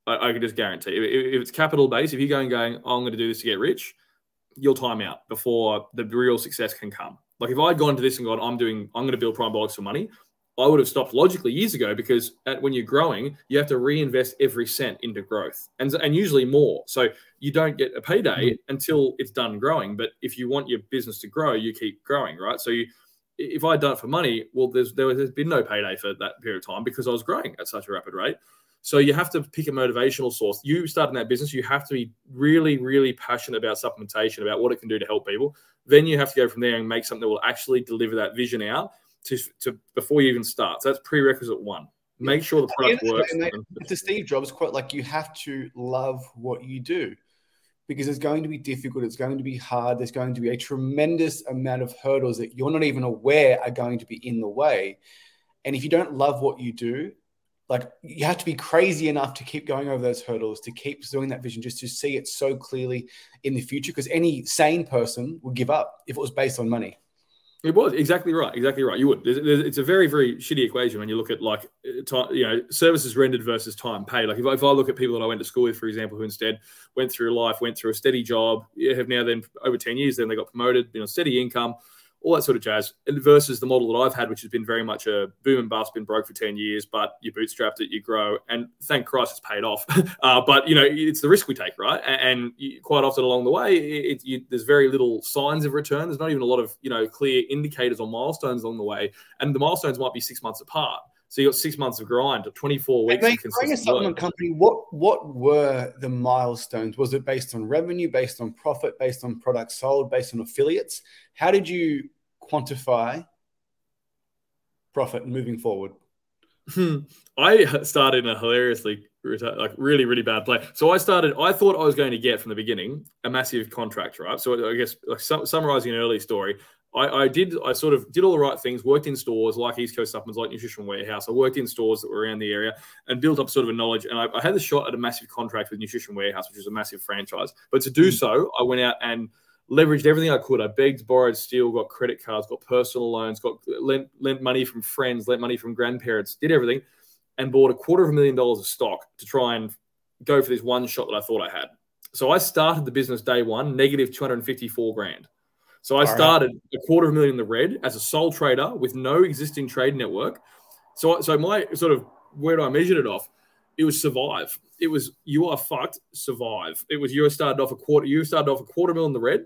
I, I can just guarantee. If, if it's capital based, if you're going, going, oh, I'm going to do this to get rich, you'll time out before the real success can come. Like if I'd gone into this and gone, I'm doing, I'm going to build Primabolics for money, I would have stopped logically years ago because at, when you're growing, you have to reinvest every cent into growth and, and usually more. So you don't get a payday mm-hmm. until it's done growing. But if you want your business to grow, you keep growing, right? So you, if I'd done it for money, well, there's, there has been no payday for that period of time because I was growing at such a rapid rate. So you have to pick a motivational source. You start in that business, you have to be really, really passionate about supplementation, about what it can do to help people. Then you have to go from there and make something that will actually deliver that vision out to, to before you even start. So that's prerequisite one. Make sure the product works. it's a Steve Jobs quote like you have to love what you do because it's going to be difficult. It's going to be hard. There's going to be a tremendous amount of hurdles that you're not even aware are going to be in the way. And if you don't love what you do, like you have to be crazy enough to keep going over those hurdles, to keep pursuing that vision, just to see it so clearly in the future. Because any sane person would give up if it was based on money. It was exactly right, exactly right. You would. It's a very, very shitty equation when you look at like, uh, time, you know, services rendered versus time paid. Like if if I look at people that I went to school with, for example, who instead went through life, went through a steady job, have now then over ten years, then they got promoted, you know, steady income, all that sort of jazz, versus the model that I've had, which has been very much a boom and bust, been broke for 10 years, but you bootstrapped it, you grow, and thank Christ it's paid off. uh, but, you know, it's the risk we take, right? And, and you, quite often along the way, it, you, there's very little signs of return. There's not even a lot of, you know, clear indicators or milestones along the way. And the milestones might be six months apart. So you got six months of grind, 24 weeks. Mate, a supplement company, what what were the milestones? Was it based on revenue, based on profit, based on products sold, based on affiliates? How did you quantify profit moving forward? Hmm. I started in a hilariously like really really bad play. So I started. I thought I was going to get from the beginning a massive contract, right? So I guess like summarizing an early story, I, I, did I sort of did all the right things, worked in stores like East Coast Supplements, like Nutrition Warehouse. I worked in stores that were around the area and built up sort of a knowledge. And I, I had the shot at a massive contract with Nutrition Warehouse, which is a massive franchise. But to do mm. so, I went out and leveraged everything I could. I begged, borrowed, steal, got credit cards, got personal loans, got lent, lent money from friends, lent money from grandparents, did everything, and bought a quarter of a million dollars of stock to try and go for this one shot that I thought I had. So I started the business day one, negative 254 grand. So I started right. a quarter of a million in the red as a sole trader with no existing trade network. So, so my sort of where do I measured it off, it was survive. It was you are fucked, survive. It was you started off a quarter, you started off a quarter mil in the red.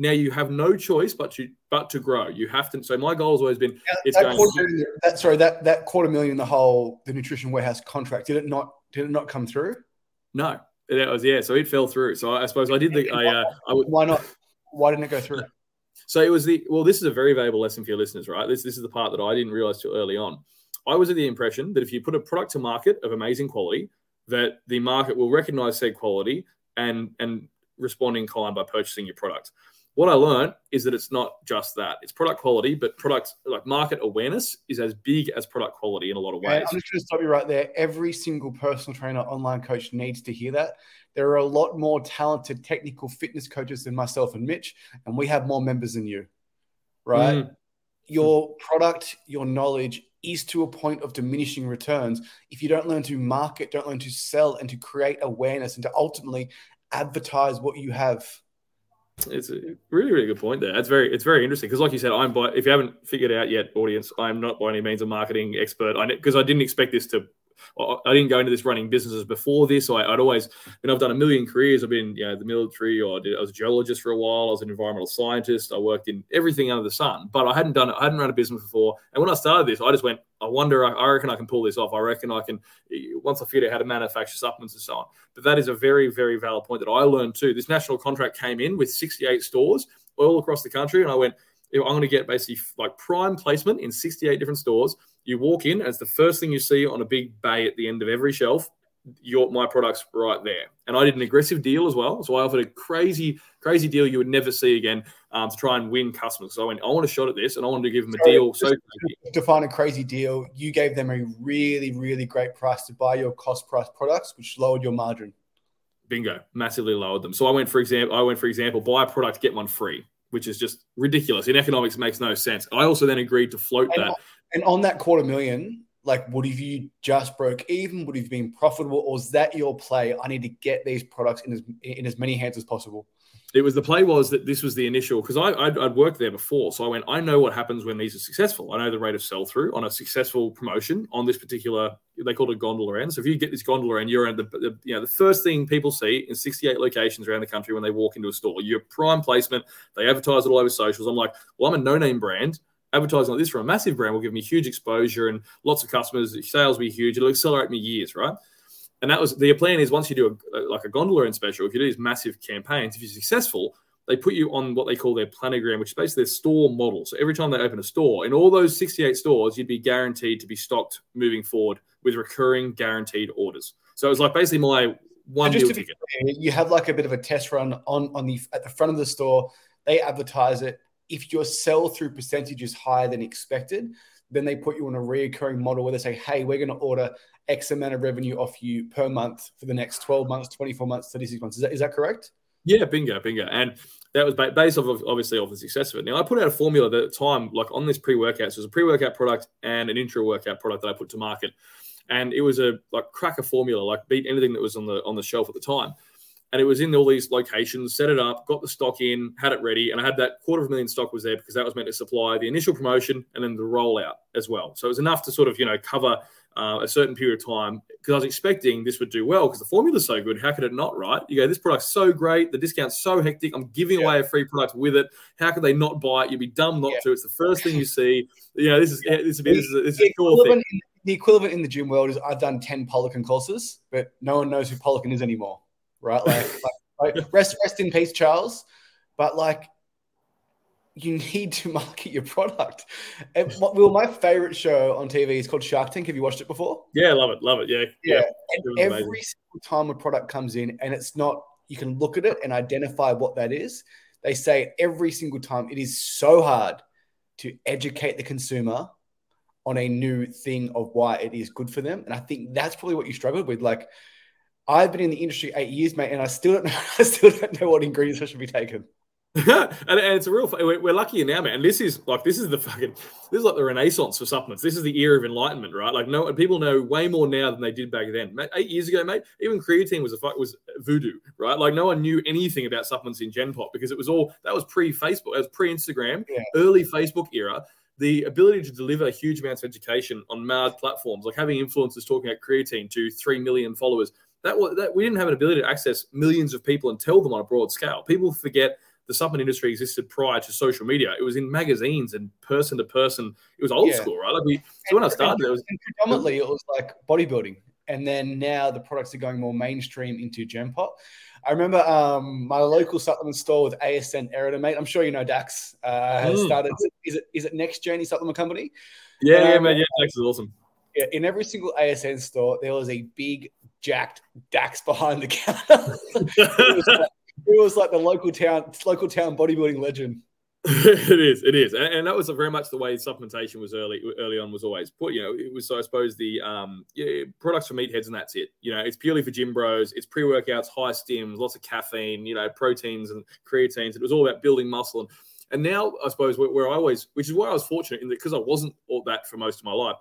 Now you have no choice but to but to grow. You have to. So my goal has always been that, it's that going. Quarter, that, sorry, that that quarter million, the whole the nutrition warehouse contract. Did it not? Did it not come through? No, that was yeah. So it fell through. So I, I suppose I did the. I, uh, I would, why not? Why didn't it go through? So it was the well. This is a very valuable lesson for your listeners, right? This this is the part that I didn't realize too early on. I was of the impression that if you put a product to market of amazing quality, that the market will recognize said quality and and respond in kind by purchasing your product. What I learned is that it's not just that; it's product quality, but product like market awareness is as big as product quality in a lot of ways. I'm just going to stop you right there. Every single personal trainer, online coach needs to hear that. There are a lot more talented technical fitness coaches than myself and Mitch, and we have more members than you. Right? Mm. Your product, your knowledge is to a point of diminishing returns if you don't learn to market, don't learn to sell, and to create awareness and to ultimately advertise what you have. It's a really, really good point there. That's very, it's very interesting because, like you said, I'm by. If you haven't figured out yet, audience, I'm not by any means a marketing expert. I because I didn't expect this to I didn't go into this running businesses before this. I, would always, you know, I've done a million careers. I've been, you know, the military, or I, did, I, was a geologist for a while. I was an environmental scientist. I worked in everything under the sun, but I hadn't done, I hadn't run a business before. And when I started this, I just went, I wonder, I, I reckon I can pull this off. I reckon I can, once I figured out how to manufacture supplements and so on. But that is a very, very valid point that I learned too. This national contract came in with 68 stores all across the country, and I went, I'm going to get basically like prime placement in 68 different stores. You walk in, as the first thing you see on a big bay at the end of every shelf. Your my products right there, and I did an aggressive deal as well. So I offered a crazy, crazy deal you would never see again um, to try and win customers. So I went, I want a shot at this, and I wanted to give them a deal. So to find a crazy deal, you gave them a really, really great price to buy your cost price products, which lowered your margin. Bingo, massively lowered them. So I went for example, I went for example, buy a product, get one free which is just ridiculous. In economics, makes no sense. I also then agreed to float and, that. And on that quarter million, like, would have you just broke even? Would have been profitable? Or is that your play? I need to get these products in as in as many hands as possible it was the play was that this was the initial because I I'd, I'd, worked there before, so I went. I know what happens when these are successful. I know the rate of sell through on a successful promotion on this particular. They call it a gondola end. So if you get this gondola end, you're in the, the you know the first thing people see in 68 locations around the country when they walk into a store. Your prime placement. They advertise it all over socials. I'm like, well, I'm a no name brand. Advertising like this for a massive brand will give me huge exposure and lots of customers. Sales will be huge. It'll accelerate me years, right? and that was the plan is once you do a, like a gondola end special, if you do these massive campaigns, if you're successful, they put you on what they call their planogram, which is basically their store model. So every time they open a store, in all those 68 stores, you'd be guaranteed to be stocked moving forward with recurring guaranteed orders. So it was like basically my one deal ticket. Clear, you have like a bit of a test run on on the at the front of the store. They advertise it. If your sell through percentage is higher than expected, then they put you on a reoccurring model where they say, hey, we're going to order X amount of revenue off you per month for the next 12 months, 24 months, 36 months. Is that, is that correct? Yeah, bingo, bingo. And that was based off of obviously off the success of it. Now I put out a formula at the time, like on this pre-workout. So it was a pre-workout product and an intra-workout product that I put to market. And it was a like cracker formula, like beat anything that was on the on the shelf at the time and it was in all these locations. Set it up, got the stock in, had it ready, and I had that quarter of a million stock was there because that was meant to supply the initial promotion and then the rollout as well. So it was enough to sort of you know cover uh, a certain period of time because I was expecting this would do well because the formula's so good. How could it not, right? You go, this product's so great, the discount's so hectic. I'm giving yeah. away a free product with it. How could they not buy it? You'd be dumb not yeah. to. It's the first thing you see. You know, this is this is, this is, this is a cool thing. The equivalent in the gym world is I've done 10 Poliquin courses, but no one knows who Poliquin is anymore right? Like, like, like rest, rest in peace, Charles. But like, you need to market your product. And well, my favorite show on TV is called Shark Tank. Have you watched it before? Yeah, love it, love it. Yeah, yeah. yeah. every amazing. single time a product comes in, and it's not, you can look at it and identify what that is. They say every single time it is so hard to educate the consumer on a new thing of why it is good for them. And I think that's probably what you struggled with. Like, I've been in the industry eight years, mate, and I still don't know. I still don't know what ingredients I should be taking. and, and, it's a real. We're, we're lucky now, man. And this is like this is the fucking this is like the renaissance for supplements. This is the era of enlightenment, right? Like no, people know way more now than they did back then. Eight years ago, mate, even creatine was a fuck was voodoo, right? Like no one knew anything about supplements in Gen Pop because it was all that was pre Facebook, it was pre Instagram, yeah. early Facebook era the ability to deliver huge amounts of education on mad platforms, like having influencers talking about creatine to three million followers, that was that we didn't have an ability to access millions of people and tell them on a broad scale. People forget the supplement industry existed prior to social media. It was in magazines and person to person. It was old yeah. school, right? Like we, so when I started, it was predominantly it was like bodybuilding, and then now the products are going more mainstream into Gen Pop. I remember um, my local supplement store with ASN Eritamate. I'm sure you know Dax uh, has mm. started. Is it is it Next Journey Supplement Company? Yeah, um, yeah, man. Yeah, Dax is awesome. Yeah, in every single ASN store, there was a big jacked Dax behind the counter. it, was like, it was like the local town local town bodybuilding legend. it is, it is, and, and, that was very much the way supplementation was early. Early on was always put. You know, it was so I suppose the um, yeah, products for meatheads, and that's it. You know, it's purely for gym bros. It's pre workouts, high stims, lots of caffeine. You know, proteins and creatines. It was all about building muscle and. And now, I suppose where, where I always, which is why I was fortunate in that because I wasn't all that for most of my life,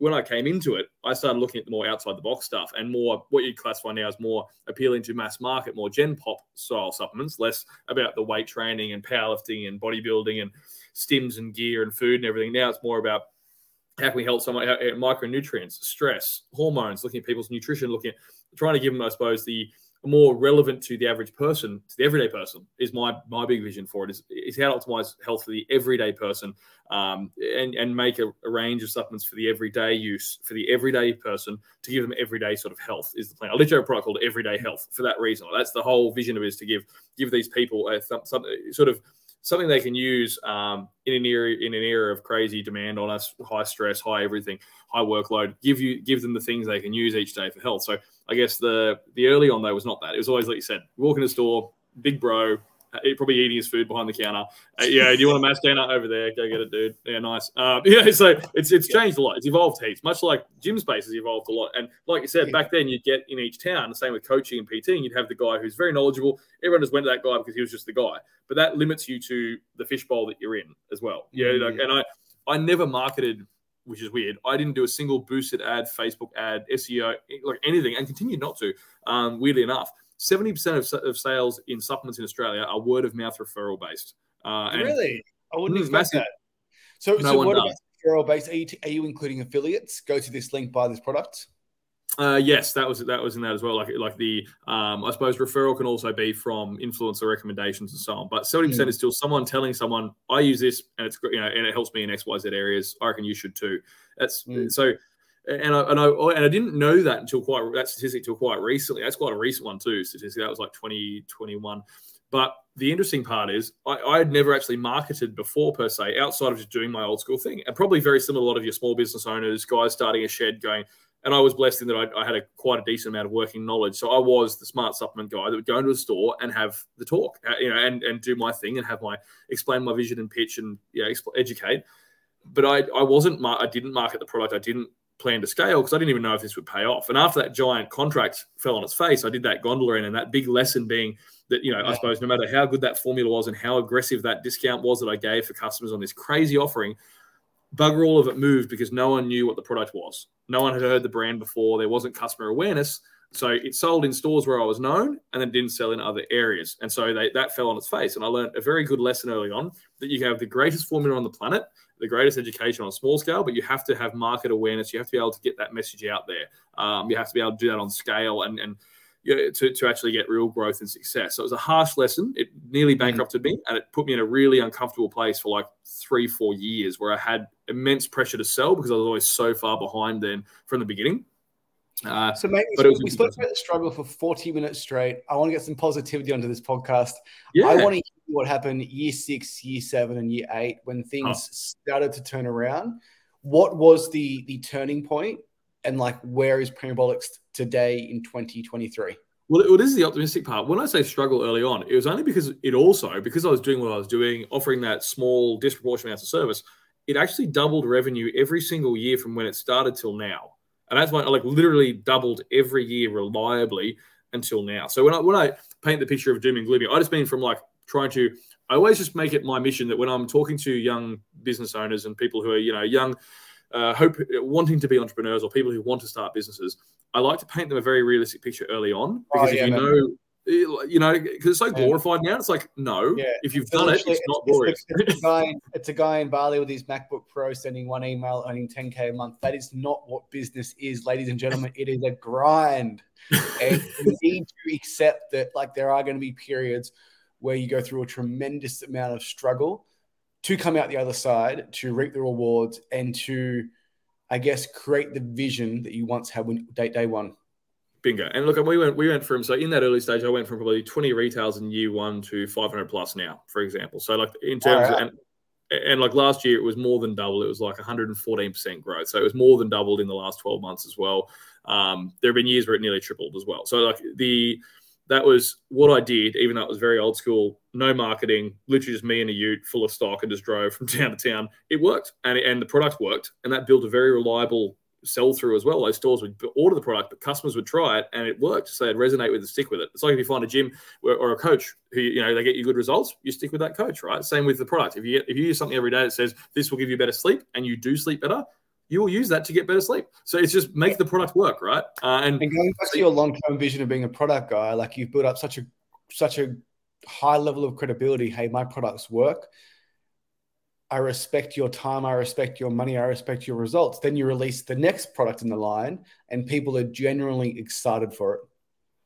when I came into it, I started looking at the more outside the box stuff and more what you'd classify now as more appealing to mass market, more gen pop style supplements, less about the weight training and powerlifting and bodybuilding and stims and gear and food and everything. Now it's more about how can we help someone uh, uh, micronutrients, stress, hormones, looking at people's nutrition, looking at trying to give them, I suppose, the more relevant to the average person, to the everyday person, is my my big vision for it. Is is how to optimize health for the everyday person, um, and and make a, a, range of supplements for the everyday use for the everyday person to give them everyday sort of health is the plan. I literally have a product called Everyday Health for that reason. That's the whole vision of it is to give give these people a th- some, sort of something they can use um, in an era in an era of crazy demand on us, high stress, high everything, high workload. Give you give them the things they can use each day for health. So I guess the the early on though was not that. It was always like you said, walk in the store, big bro, probably eating his food behind the counter. Uh, yeah, do you want a mashed donut over there? Go get it, dude. Yeah, nice. Uh, yeah, so it's it's changed a lot. It's evolved heaps, much like gym space has evolved a lot. And like you said, back then you'd get in each town, the same with coaching and PT, and you'd have the guy who's very knowledgeable. Everyone just went to that guy because he was just the guy. But that limits you to the fishbowl that you're in as well. Yeah, mm-hmm. like, and I I never marketed which is weird. I didn't do a single boosted ad, Facebook ad, SEO, like anything, and continue not to. Um, weirdly enough, 70% of, of sales in supplements in Australia are word of mouth referral based. Uh, really? I wouldn't mm, expect massive. that. So, no so word of mouth referral based, are you, t- are you including affiliates? Go to this link, buy this product? Uh, yes, that was that was in that as well. Like like the um, I suppose referral can also be from influencer recommendations and so on. But seventy percent mm. is still someone telling someone I use this and it's you know and it helps me in X Y Z areas. I reckon you should too. That's mm. so and I, and I and I didn't know that until quite that statistic until quite recently. That's quite a recent one too. Statistic that was like 2021. but the interesting part is I, I had never actually marketed before per se, outside of just doing my old school thing, and probably very similar a lot of your small business owners, guys starting a shed, going. And I was blessed in that I, I had a quite a decent amount of working knowledge. So I was the smart supplement guy that would go into a store and have the talk, uh, you know, and and do my thing and have my explain my vision and pitch and yeah, educate but I, I wasn't I didn't market the product. I didn't plan to scale because I didn't even know if this would pay off. And after that giant contract fell on its face, I did that gondola end, and that big lesson being that you know. I suppose no matter how good that formula was and how aggressive that discount was that I gave for customers on this crazy offering, bugger all of it moved because no one knew what the product was. No one had heard the brand before. There wasn't customer awareness. So it sold in stores where I was known and then didn't sell in other areas. And so they, that fell on its face. And I learned a very good lesson early on that you have the greatest formula on the planet the greatest education on a small scale, but you have to have market awareness. You have to be able to get that message out there. Um, you have to be able to do that on scale and, and you know, to, to actually get real growth and success. So it was a harsh lesson. It nearly mm-hmm. bankrupted me and it put me in a really uncomfortable place for like three, four years where I had immense pressure to sell because I was always so far behind then from the beginning. Uh, so maybe but we spoke about the struggle for 40 minutes straight. I want to get some positivity onto this podcast. Yeah. I want to what happened year six, year seven, and year eight when things oh. started to turn around. What was the the turning point, and like where is Primabolics today in 2023? Well, well, this is the optimistic part. When I say struggle early on, it was only because it also because I was doing what I was doing, offering that small disproportionate amount of service. It actually doubled revenue every single year from when it started till now and that's why I like literally doubled every year reliably until now. So when I when I paint the picture of doom and gloom, I just mean from like trying to I always just make it my mission that when I'm talking to young business owners and people who are, you know, young, uh, hope wanting to be entrepreneurs or people who want to start businesses, I like to paint them a very realistic picture early on oh, because oh, yeah, if you man. know you know, because it's so glorified now. It's like, no, yeah. if you've done it, it's not glorious. It's, it's, a guy, it's a guy in Bali with his MacBook Pro sending one email, earning 10K a month. That is not what business is, ladies and gentlemen. It is a grind. and you need to accept that, like, there are going to be periods where you go through a tremendous amount of struggle to come out the other side, to reap the rewards, and to, I guess, create the vision that you once had when day, day one. Bingo. And look, we went we went from so in that early stage, I went from probably 20 retails in year one to 500 plus now, for example. So like in terms right. of and, and like last year, it was more than double. It was like 114% growth. So it was more than doubled in the last 12 months as well. Um, there have been years where it nearly tripled as well. So like the that was what I did, even though it was very old school, no marketing, literally just me and a ute full of stock and just drove from town to town. It worked and, and the product worked. And that built a very reliable sell through as well. Those stores would order the product, but customers would try it and it worked. So they'd resonate with it, stick with it. It's like if you find a gym or a coach who, you know, they get you good results, you stick with that coach, right? Same with the product. If you if you use something every day that says this will give you better sleep and you do sleep better, you will use that to get better sleep. So it's just make the product work, right? Uh, and, and going back to your long term vision of being a product guy, like you've built up such a such a high level of credibility. Hey, my products work. I respect your time, I respect your money, I respect your results. Then you release the next product in the line, and people are generally excited for it.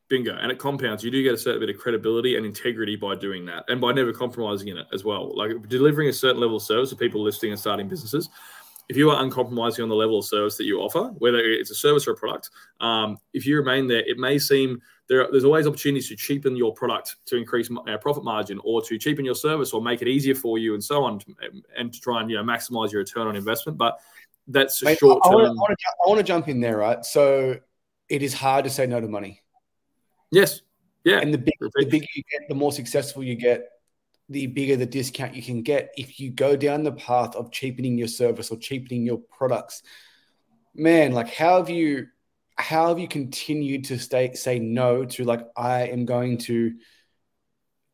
Bingo. And it compounds. You do get a certain bit of credibility and integrity by doing that and by never compromising in it as well. Like delivering a certain level of service to people listing and starting businesses. If you are uncompromising on the level of service that you offer, whether it's a service or a product, um, if you remain there, it may seem there, there's always opportunities to cheapen your product to increase uh, profit margin or to cheapen your service or make it easier for you and so on and to try and you know maximize your return on investment but that's a short term I, I want to jump in there right? So it is hard to say no to money. Yes. Yeah. And the, the bigger you get the more successful you get the bigger the discount you can get if you go down the path of cheapening your service or cheapening your products man like how have you how have you continued to stay say no to like I am going to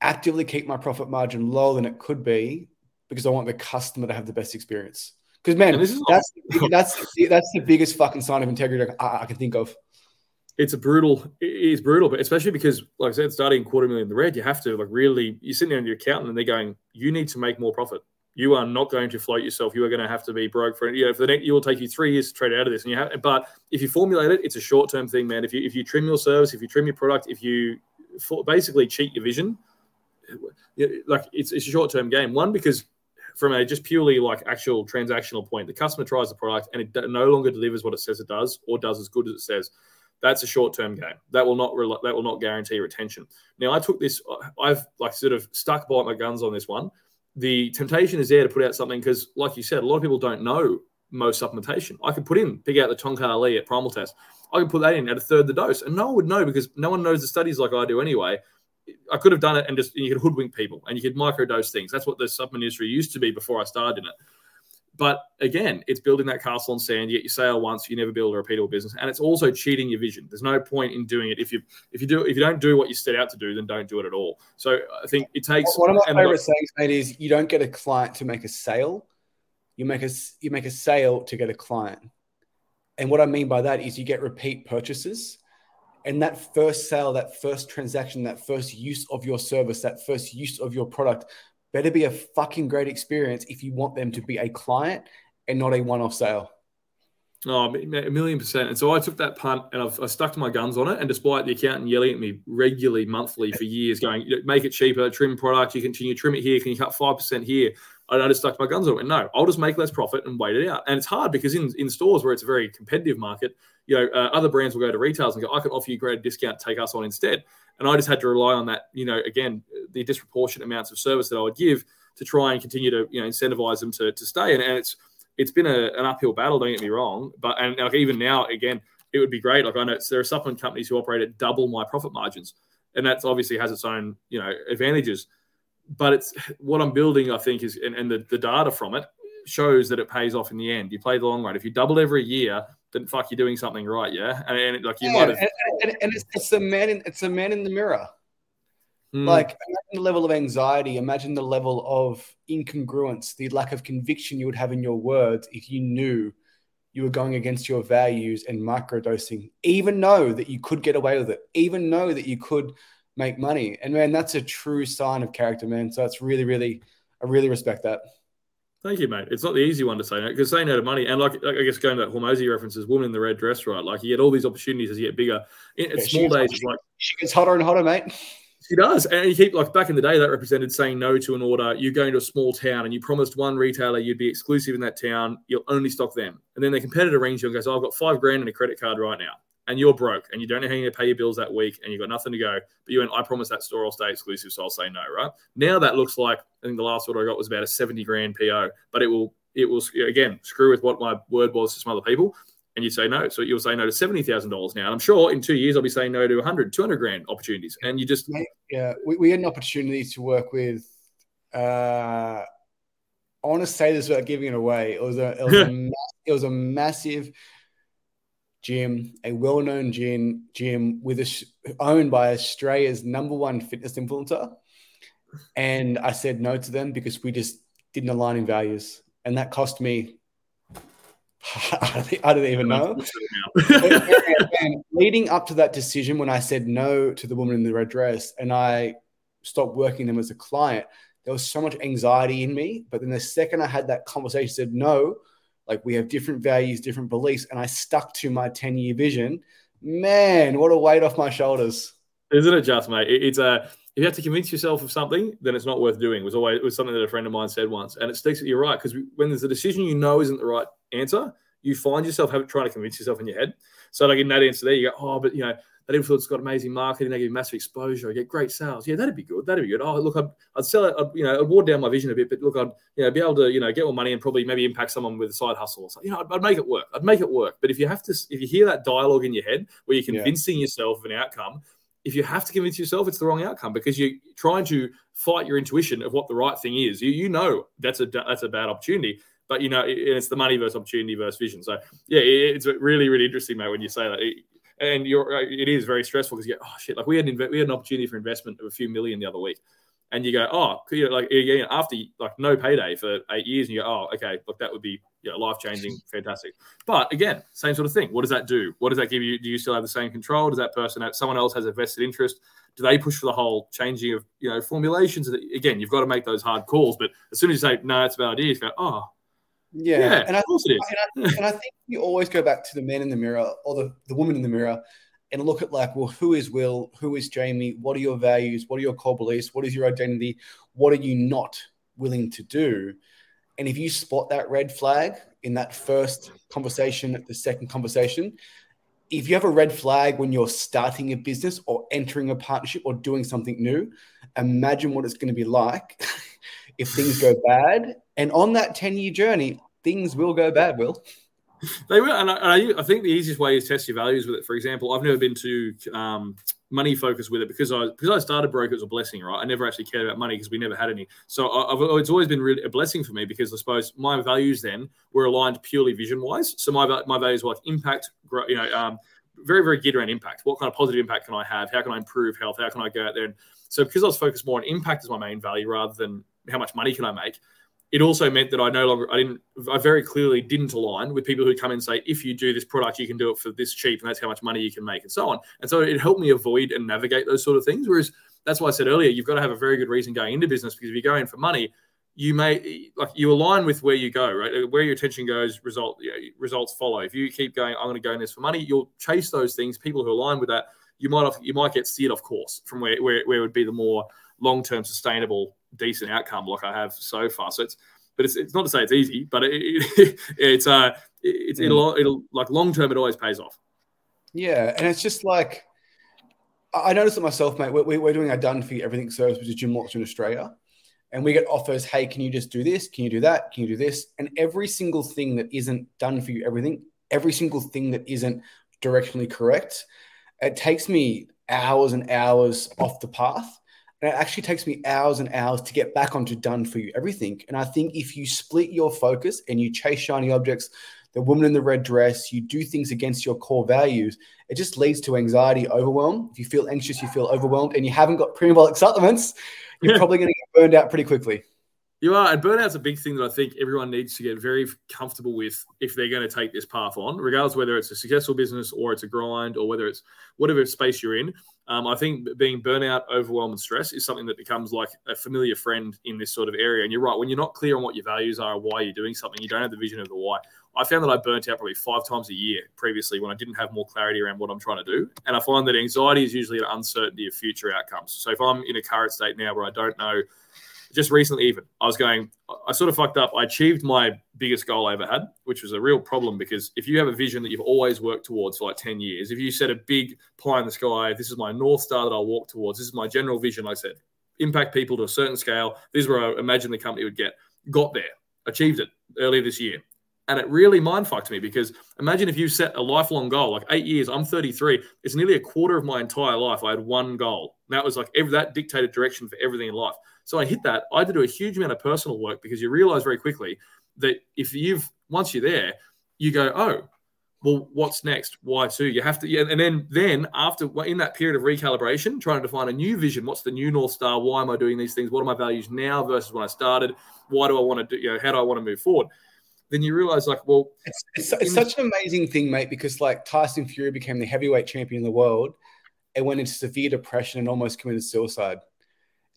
actively keep my profit margin lower than it could be because I want the customer to have the best experience. Because man, this is that's that's that's the biggest fucking sign of integrity I, I, can think of. It's a brutal. It is brutal, but especially because, like I said, starting quarter million in the red, you have to like really. You're sitting there in your accountant, and they're going, "You need to make more profit you are not going to float yourself. You are going to have to be broke for. You know, for the next, it will take you three years to trade out of this. And you have, but if you formulate it, it's a short term thing, man. If you if you trim your service, if you trim your product, if you basically cheat your vision, like it's it's a short term game. One because from a just purely like actual transactional point, the customer tries the product and it no longer delivers what it says it does or does as good as it says. That's a short term game. That will not that will not guarantee retention. Now I took this. I've like sort of stuck by my guns on this one the temptation is there to put out something because, like you said, a lot of people don't know most supplementation. I could put in, pick out the Tongkat Ali at Primal Test. I could put that in at a third the dose, and no one would know because no one knows the studies like I do anyway. I could have done it and just you could hoodwink people and you could microdose things. That's what the supplement industry used to be before I started in it. But again, it's building that castle on sand. You get your sale once, you never build a repeatable business, and it's also cheating your vision. There's no point in doing it if you if you do if you don't do what you set out to do, then don't do it at all. So I think it takes. One of my favorite like, sayings, mate, is you don't get a client to make a sale. You make a you make a sale to get a client. And what I mean by that is you get repeat purchases. And that first sale, that first transaction, that first use of your service, that first use of your product better be a fucking great experience if you want them to be a client and not a one off sale. Oh, a million percent. And so I took that punt and I've I stuck to my guns on it. And despite the accountant yelling at me regularly, monthly for years, going, make it cheaper, trim product, you continue, trim it here, can you cut 5% here? I just stuck to my guns on it. No, I'll just make less profit and wait it out. And it's hard because in, in stores where it's a very competitive market, you know, uh, other brands will go to retailers and go, I can offer you a greater discount, take us on instead. And I just had to rely on that, you know, again, the disproportionate amounts of service that I would give to try and continue to, you know, incentivize them to, to stay. And, and it's it's been a, an uphill battle, don't get me wrong. But and like even now, again, it would be great. Like I know there are supplement companies who operate at double my profit margins. And that obviously has its own, you know, advantages. But it's what I'm building, I think, is and, and the, the data from it shows that it pays off in the end. You play the long run. If you double every year, then fuck, you're doing something right, yeah. And, and like you yeah, might have, and, and, and, it's, it's the man in it's the man in the mirror. Mm. Like imagine the level of anxiety, imagine the level of incongruence, the lack of conviction you would have in your words if you knew you were going against your values and microdosing, even know that you could get away with it, even know that you could make money. And man, that's a true sign of character, man. So it's really, really, I really respect that. Thank you, mate. It's not the easy one to say no because saying no to money and like I guess going back Hormozi references, woman in the red dress, right? Like you get all these opportunities as you get bigger. In, yeah, small days, she, like she gets hotter and hotter, mate. She does, and you keep like back in the day that represented saying no to an order. You go into a small town and you promised one retailer you'd be exclusive in that town. You'll only stock them, and then the competitor rings you and goes, oh, "I've got five grand in a credit card right now." And you're broke and you don't know how you're going to pay your bills that week and you've got nothing to go, but you went, I promise that store will stay exclusive, so I'll say no, right? Now that looks like, I think the last order I got was about a 70 grand PO, but it will, it will, again, screw with what my word was to some other people. And you say no. So you'll say no to $70,000 now. And I'm sure in two years, I'll be saying no to 100, 200 grand opportunities. And you just. Yeah. We, we had an opportunity to work with, uh, I want to say this without giving it away. It was a, it was a, it was a massive gym, a well-known gym, gym with a, owned by Australia's number one fitness influencer, and I said no to them because we just didn't align in values, and that cost me. I don't even know. leading up to that decision, when I said no to the woman in the red dress, and I stopped working them as a client, there was so much anxiety in me. But then the second I had that conversation, said no, like we have different values, different beliefs, and I stuck to my 10 year vision. Man, what a weight off my shoulders. Isn't it just, mate? It's a if you have to convince yourself of something, then it's not worth doing. It was always it was something that a friend of mine said once, and it sticks. You're right because when there's a decision you know isn't the right answer, you find yourself having, trying to convince yourself in your head. So, like in that answer, there you go. Oh, but you know, that influence got amazing marketing. They give you massive exposure. I get great sales. Yeah, that'd be good. That'd be good. Oh, look, I'd, I'd sell it. I'd, you know, I'd ward down my vision a bit, but look, I'd you know be able to you know get more money and probably maybe impact someone with a side hustle. So, you know, I'd, I'd, make it work. I'd make it work. But if you have to, if you hear that dialogue in your head where you're convincing yeah. yourself of an outcome, if you have to convince yourself, it's the wrong outcome because you're trying to fight your intuition of what the right thing is. You you know that's a that's a bad opportunity but you know it's the money versus opportunity versus vision. So yeah, it's really really interesting, mate, when you say that and you're uh, it is very stressful because you go, oh shit, like we had we had an opportunity for investment of a few million the other week, and you go, oh, you know, like again, after like no payday for eight years, and you go, oh, okay, look, that would be you know, life changing, fantastic. But again, same sort of thing. What does that do? What does that give you? Do you still have the same control? Does that person have someone else has a vested interest? Do they push for the whole changing of you know formulations? Again, you've got to make those hard calls. But as soon as you say no, it's a bad idea, you go, oh, yeah, yeah and I, of it is. And I, and I, think you always go back to the man in the mirror or the, the woman in the mirror and look at like, well, who is Will? Who is Jamie? What are your values? What are your core beliefs? What is your identity? What are you not willing to do? And if you spot that red flag in that first conversation, the second conversation, if you have a red flag when you're starting a business or entering a partnership or doing something new, imagine what it's going to be like if things go bad. And on that 10 year journey, things will go bad, Will. They will, and I, I, think the easiest way is test your values with it. For example, I've never been too um, money focused with it because I because I started broke. It was a blessing, right? I never actually cared about money because we never had any. So I, it's always been really a blessing for me because I suppose my values then were aligned purely vision wise. So my my values were like impact, you know, um, very very geared around impact. What kind of positive impact can I have? How can I improve health? How can I go out there and so because I was focused more on impact as my main value rather than how much money can I make, it also meant that I no longer I didn't I very clearly didn't align with people who come in and say if you do this product you can do it for this cheap and that's how much money you can make and so on. And so it helped me avoid and navigate those sort of things. Whereas that's why I said earlier you've got to have a very good reason going into business because if you go in for money, you may like you align with where you go right where your attention goes result you know, results follow if you keep going i'm going to go in this for money you'll chase those things people who align with that you might have, you might get steered off course from where, where, where would be the more long term sustainable decent outcome like I have so far. So it's but it's, it's not to say it's easy, but it, it, it's uh it's mm. it'll it'll like long term it always pays off. Yeah, and it's just like I noticed it myself, mate. We're, we're doing our done for you everything service, which is Gym Watch in Australia, and we get offers. Hey, can you just do this? Can you do that? Can you do this? And every single thing that isn't done for you, everything, every single thing that isn't directionally correct, it takes me hours and hours off the path and it actually takes me hours and hours to get back onto done for you everything. And I think if you split your focus and you chase shiny objects the woman in the red dress, you do things against your core values, it just leads to anxiety, overwhelm. If you feel anxious, you feel overwhelmed, and you haven't got Primabolics supplements, you're probably going to get burned out pretty quickly. You are, and burnout's a big thing that I think everyone needs to get very comfortable with if they're going to take this path on, regardless whether it's a successful business or it's a grind or whether it's whatever space you're in. Um, I think being burnout, overwhelmed, and stress is something that becomes like a familiar friend in this sort of area. And you're right, when you're not clear on what your values are why you're doing something, you don't have the vision of the why. I found that I burnt out probably five times a year previously when I didn't have more clarity around what I'm trying to do. And I find that anxiety is usually an uncertainty of future outcomes. So if I'm in a current state now where I don't know just recently, even I was going, I sort of fucked up. I achieved my biggest goal I ever had, which was a real problem because if you have a vision that you've always worked towards for like 10 years, if you set a big pie in the sky, this is my North Star that I'll walk towards, this is my general vision, I said, impact people to a certain scale, this is where I imagine the company would get, got there, achieved it earlier this year. And it really mind fucked me because imagine if you set a lifelong goal, like eight years, I'm 33, it's nearly a quarter of my entire life. I had one goal. And that was like every, that dictated direction for everything in life. So I hit that. I had to do a huge amount of personal work because you realize very quickly that if you've once you're there, you go, oh, well, what's next? Why too? You have to, yeah, and then then after in that period of recalibration, trying to define a new vision. What's the new north star? Why am I doing these things? What are my values now versus when I started? Why do I want to do? You know, how do I want to move forward? Then you realize, like, well, it's, it's, it's such an amazing thing, mate, because like Tyson Fury became the heavyweight champion of the world and went into severe depression and almost committed suicide.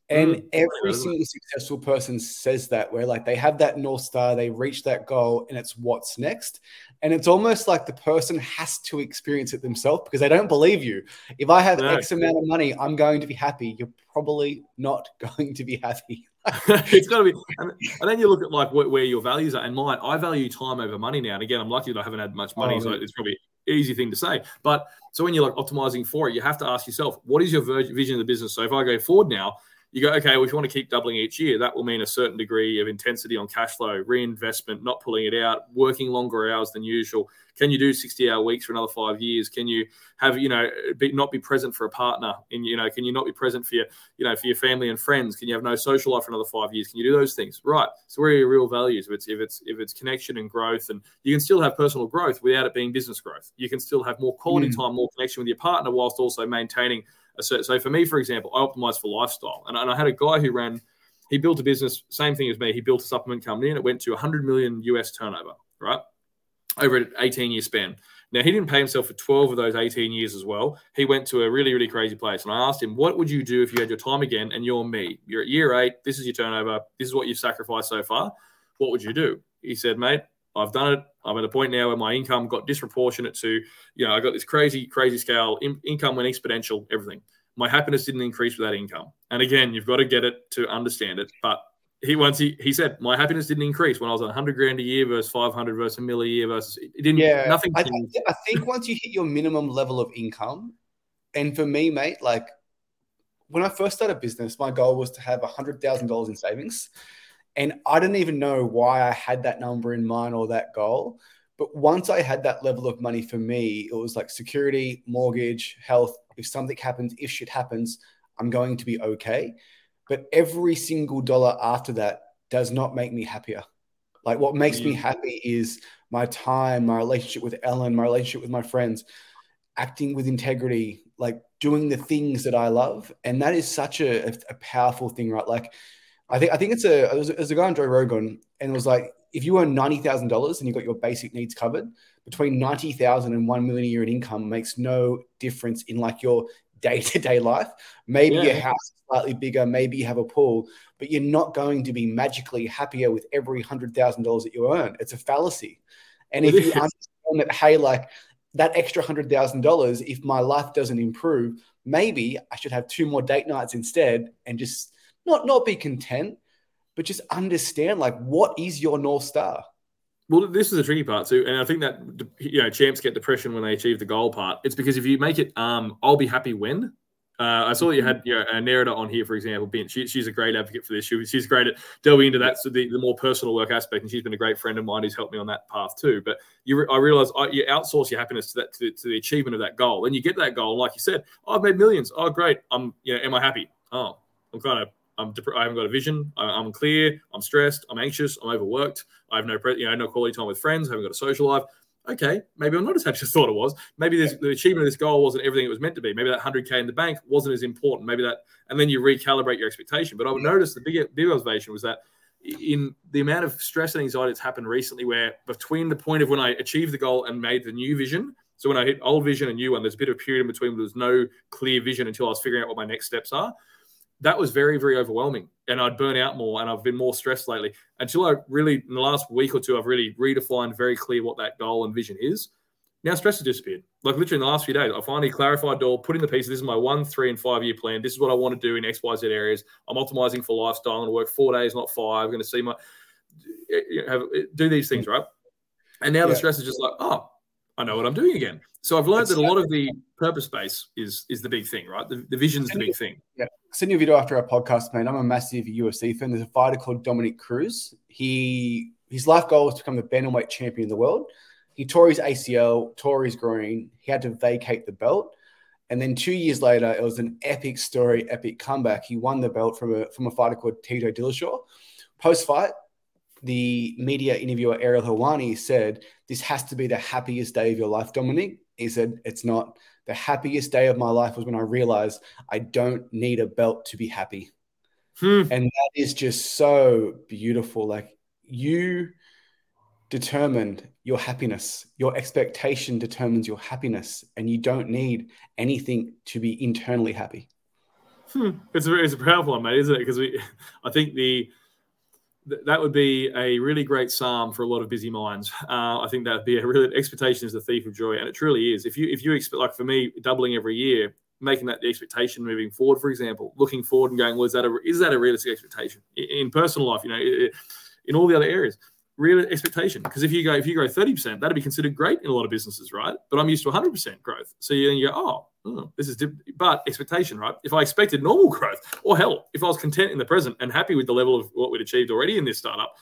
And mm, every single successful person says that, where like they have that North Star, they reach that goal, and it's what's next. And it's almost like the person has to experience it themselves because they don't believe you. If I have X amount of money, I'm going to be happy. You're probably not going to be happy. it's got to be. And, and, then you look at like where, where, your values are. And mine, I value time over money now. And again, I'm lucky that I haven't had much money, oh, so it's probably easy thing to say. But so when you're like optimizing for it, you have to ask yourself, what is your vision of the business? So if I go forward now, you go, okay, well, if you want to keep doubling each year, that will mean a certain degree of intensity on cash flow, reinvestment, not pulling it out, working longer hours than usual. Can you do 60 hour weeks for another five years? Can you have, you know, be, not be present for a partner? And, you know, can you not be present for your, you know, for your family and friends? Can you have no social life for another five years? Can you do those things? Right. So where are your real values? If it's, if it's, if it's connection and growth and you can still have personal growth without it being business growth. You can still have more quality mm. time, more connection with your partner whilst also maintaining so, so for me, for example, I optimized for lifestyle. And, and I had a guy who ran, he built a business, same thing as me. He built a supplement company and it went to 100 million US turnover, right? Over an 18 year span. Now, he didn't pay himself for 12 of those 18 years as well. He went to a really, really crazy place. And I asked him, What would you do if you had your time again and you're me? You're at year eight. This is your turnover. This is what you've sacrificed so far. What would you do? He said, Mate, I've done it. I'm at a point now where my income got disproportionate to, you know, I got this crazy, crazy scale. In, income went exponential, everything. My happiness didn't increase with that income. And again, you've got to get it to understand it. But he once he, he said my happiness didn't increase when I was on 100 grand a year versus 500 versus a mill a year versus it didn't. Yeah, nothing. I, I think once you hit your minimum level of income, and for me, mate, like when I first started business, my goal was to have $100,000 in savings. And I didn't even know why I had that number in mind or that goal. But once I had that level of money for me, it was like security, mortgage, health. If something happens, if shit happens, I'm going to be okay. But every single dollar after that does not make me happier. Like what makes me happy is my time, my relationship with Ellen, my relationship with my friends, acting with integrity, like doing the things that I love. And that is such a, a powerful thing, right? Like I think I think it's a there's a, guy on Joe Rogan and it was like if you earn ninety thousand dollars and you've got your basic needs covered, between ninety thousand and one million a year in income makes no difference in like your day to day life. Maybe yeah. your house is slightly bigger, maybe you have a pool, but you're not going to be magically happier with every hundred thousand dollars that you earn. It's a fallacy. And if you understand that, hey, like that extra hundred thousand dollars, if my life doesn't improve, maybe I should have two more date nights instead and just not not be content, but just understand like what is your north star. Well, this is the tricky part too, and I think that you know champs get depression when they achieve the goal part. It's because if you make it, um, I'll be happy when. Uh, I saw you had you know, a narrator on here, for example, Ben. She, she's a great advocate for this. She, she's great at delving into that, so the, the more personal work aspect, and she's been a great friend of mine who's helped me on that path too. But you, I realize I, you outsource your happiness to that to, to, the achievement of that goal, and you get that goal. Like you said, oh, I've made millions. Oh, great. I'm, you know, am I happy? Oh, I'm kind of I'm dep- I haven't got a vision. I- I'm clear. I'm stressed. I'm anxious. I'm overworked. I have no, pre- you know, no quality time with friends. I haven't got a social life. Okay, maybe I'm not as happy as I thought it was. Maybe this, the achievement of this goal wasn't everything it was meant to be. Maybe that 100k in the bank wasn't as important. Maybe that, and then you recalibrate your expectation. But I would notice the big, big observation was that in the amount of stress and anxiety that's happened recently, where between the point of when I achieved the goal and made the new vision, so when I hit old vision and new one, there's a bit of a period in between where there's no clear vision until I was figuring out what my next steps are that was very, very overwhelming. And I'd burn out more and I've been more stressed lately until I really, in the last week or two, I've really redefined very clear what that goal and vision is. Now stress has disappeared. Like literally in the last few days, I finally clarified all, put in the pieces. This is my one, three, and five year plan. This is what I want to do in X, Y, Z areas. I'm optimizing for lifestyle. I'm going to work four days, not five. I'm going to see my eh, have, eh, do these things right. And now yeah. the stress is just like, oh, I know what I'm doing again. So I've learned that a lot of the purpose space is is the big thing, right? The, the vision's the big thing. Yeah. Send you a video after our podcast, man. I'm a massive UFC fan. There's a fighter called Dominick Cruz. He his life goal was to become the bantamweight champion of the world. He tore his ACL, tore his groin. He had to vacate the belt. And then two years later, it was an epic story, epic comeback. He won the belt from a from a fighter called Tito Dillashaw. Post fight, the media interviewer Ariel Helwani said, This has to be the happiest day of your life, Dominick. He said, It's not. The happiest day of my life was when I realized I don't need a belt to be happy. Hmm. And that is just so beautiful. Like you determined your happiness, your expectation determines your happiness, and you don't need anything to be internally happy. Hmm. It's a it's a powerful one, mate, isn't it? Because we, I think the that would be a really great psalm for a lot of busy minds. Uh, I think that'd be a really expectation is the thief of joy, and it truly is. If you if you expect like for me doubling every year, making that the expectation moving forward, for example, looking forward and going, well, is that a is that a realistic expectation in personal life? You know, in all the other areas, real expectation. Because if you go if you grow thirty percent, that'd be considered great in a lot of businesses, right? But I'm used to 100 percent growth, so you, then you go, oh, oh, this is different. But expectation, right? If I expected normal growth, or hell, if I was content in the present and happy with the level of what we'd achieved already in this startup,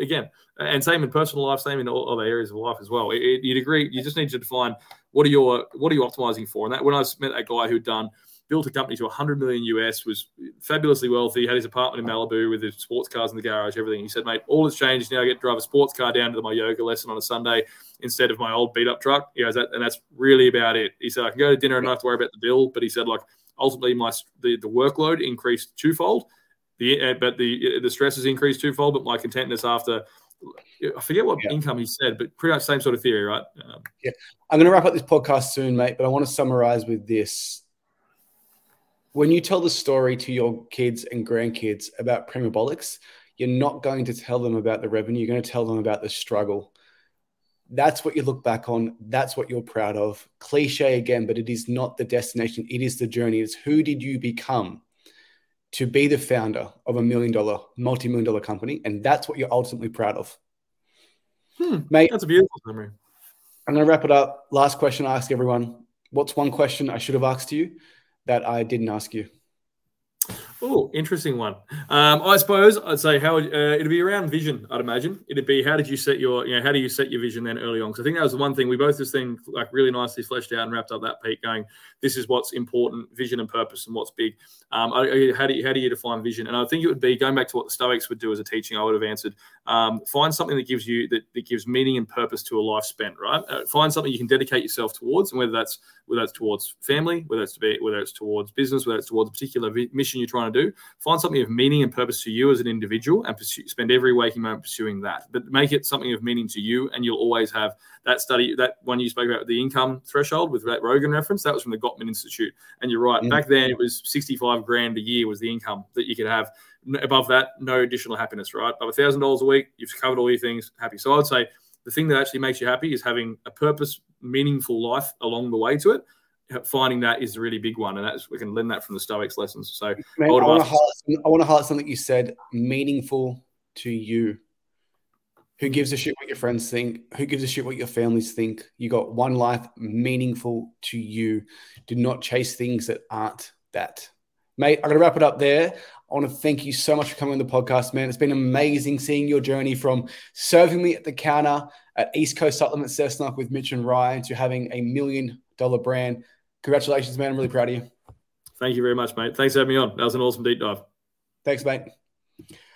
again, and same in personal life, same in all other areas of life as well. It, it, you'd agree. You just need to define what are your what are you optimizing for. And that when I met that guy who'd done built a company to 100 million US, was fabulously wealthy, had his apartment in Malibu with his sports cars in the garage, everything. He said, mate, all has changed. Now I get to drive a sports car down to my yoga lesson on a Sunday instead of my old beat up truck. You know, and that's really about it. He said, I can go to dinner and not have to worry about the bill. But he said, like, ultimately, my the, the workload increased twofold. The, uh, but the the stress has increased twofold, but my contentness after I forget what yeah. income he said, but pretty much same sort of theory, right? Um, yeah, I'm going to wrap up this podcast soon, mate. But I want to summarize with this: when you tell the story to your kids and grandkids about Primabolics, you're not going to tell them about the revenue. You're going to tell them about the struggle. That's what you look back on. That's what you're proud of. Cliche again, but it is not the destination. It is the journey. It's who did you become to be the founder of a million dollar, multi million dollar company? And that's what you're ultimately proud of. Hmm, Mate, that's a beautiful summary. I'm going to wrap it up. Last question I ask everyone. What's one question I should have asked you? That I didn't ask you? Oh, interesting one. Um, I suppose I'd say how uh, it'd be around vision. I'd imagine it'd be how did you set your, you know, how do you set your vision then early on? Because I think that was the one thing we both just think like really nicely fleshed out and wrapped up that Pete going. This is what's important, vision and purpose, and what's big. Um, I, how do you how do you define vision? And I think it would be going back to what the Stoics would do as a teaching. I would have answered. Um, find something that gives you that, that gives meaning and purpose to a life spent. Right. Uh, find something you can dedicate yourself towards, and whether that's whether that's towards family, whether it's to be whether it's towards business, whether it's towards a particular vi- mission you're trying to do. Find something of meaning and purpose to you as an individual and pursue, spend every waking moment pursuing that. But make it something of meaning to you, and you'll always have that study, that one you spoke about, the income threshold with that Rogan reference, that was from the Gottman Institute. And you're right, mm-hmm. back then it was 65 grand a year was the income that you could have. Above that, no additional happiness, right? Above $1,000 a week, you've covered all your things, happy. So I'd say the thing that actually makes you happy is having a purpose, meaningful life along the way to it finding that is a really big one, and that's we can learn that from the Stoics lessons. So Man, I, want to highlight something you said: meaningful to you. Who gives a shit what your friends think? Who gives a shit what your families think? You got one life, meaningful to you. Do not chase things that aren't that. Mate, I'm going to wrap it up there. I want to thank you so much for coming on the podcast, man. It's been amazing seeing your journey from serving me at the counter at East Coast Supplement Cessnock with Mitch and Ryan to having a million dollar brand congratulations, man. I'm really proud of you. Thank you very much, mate. Thanks for having me on. That was an awesome deep dive. Thanks, mate.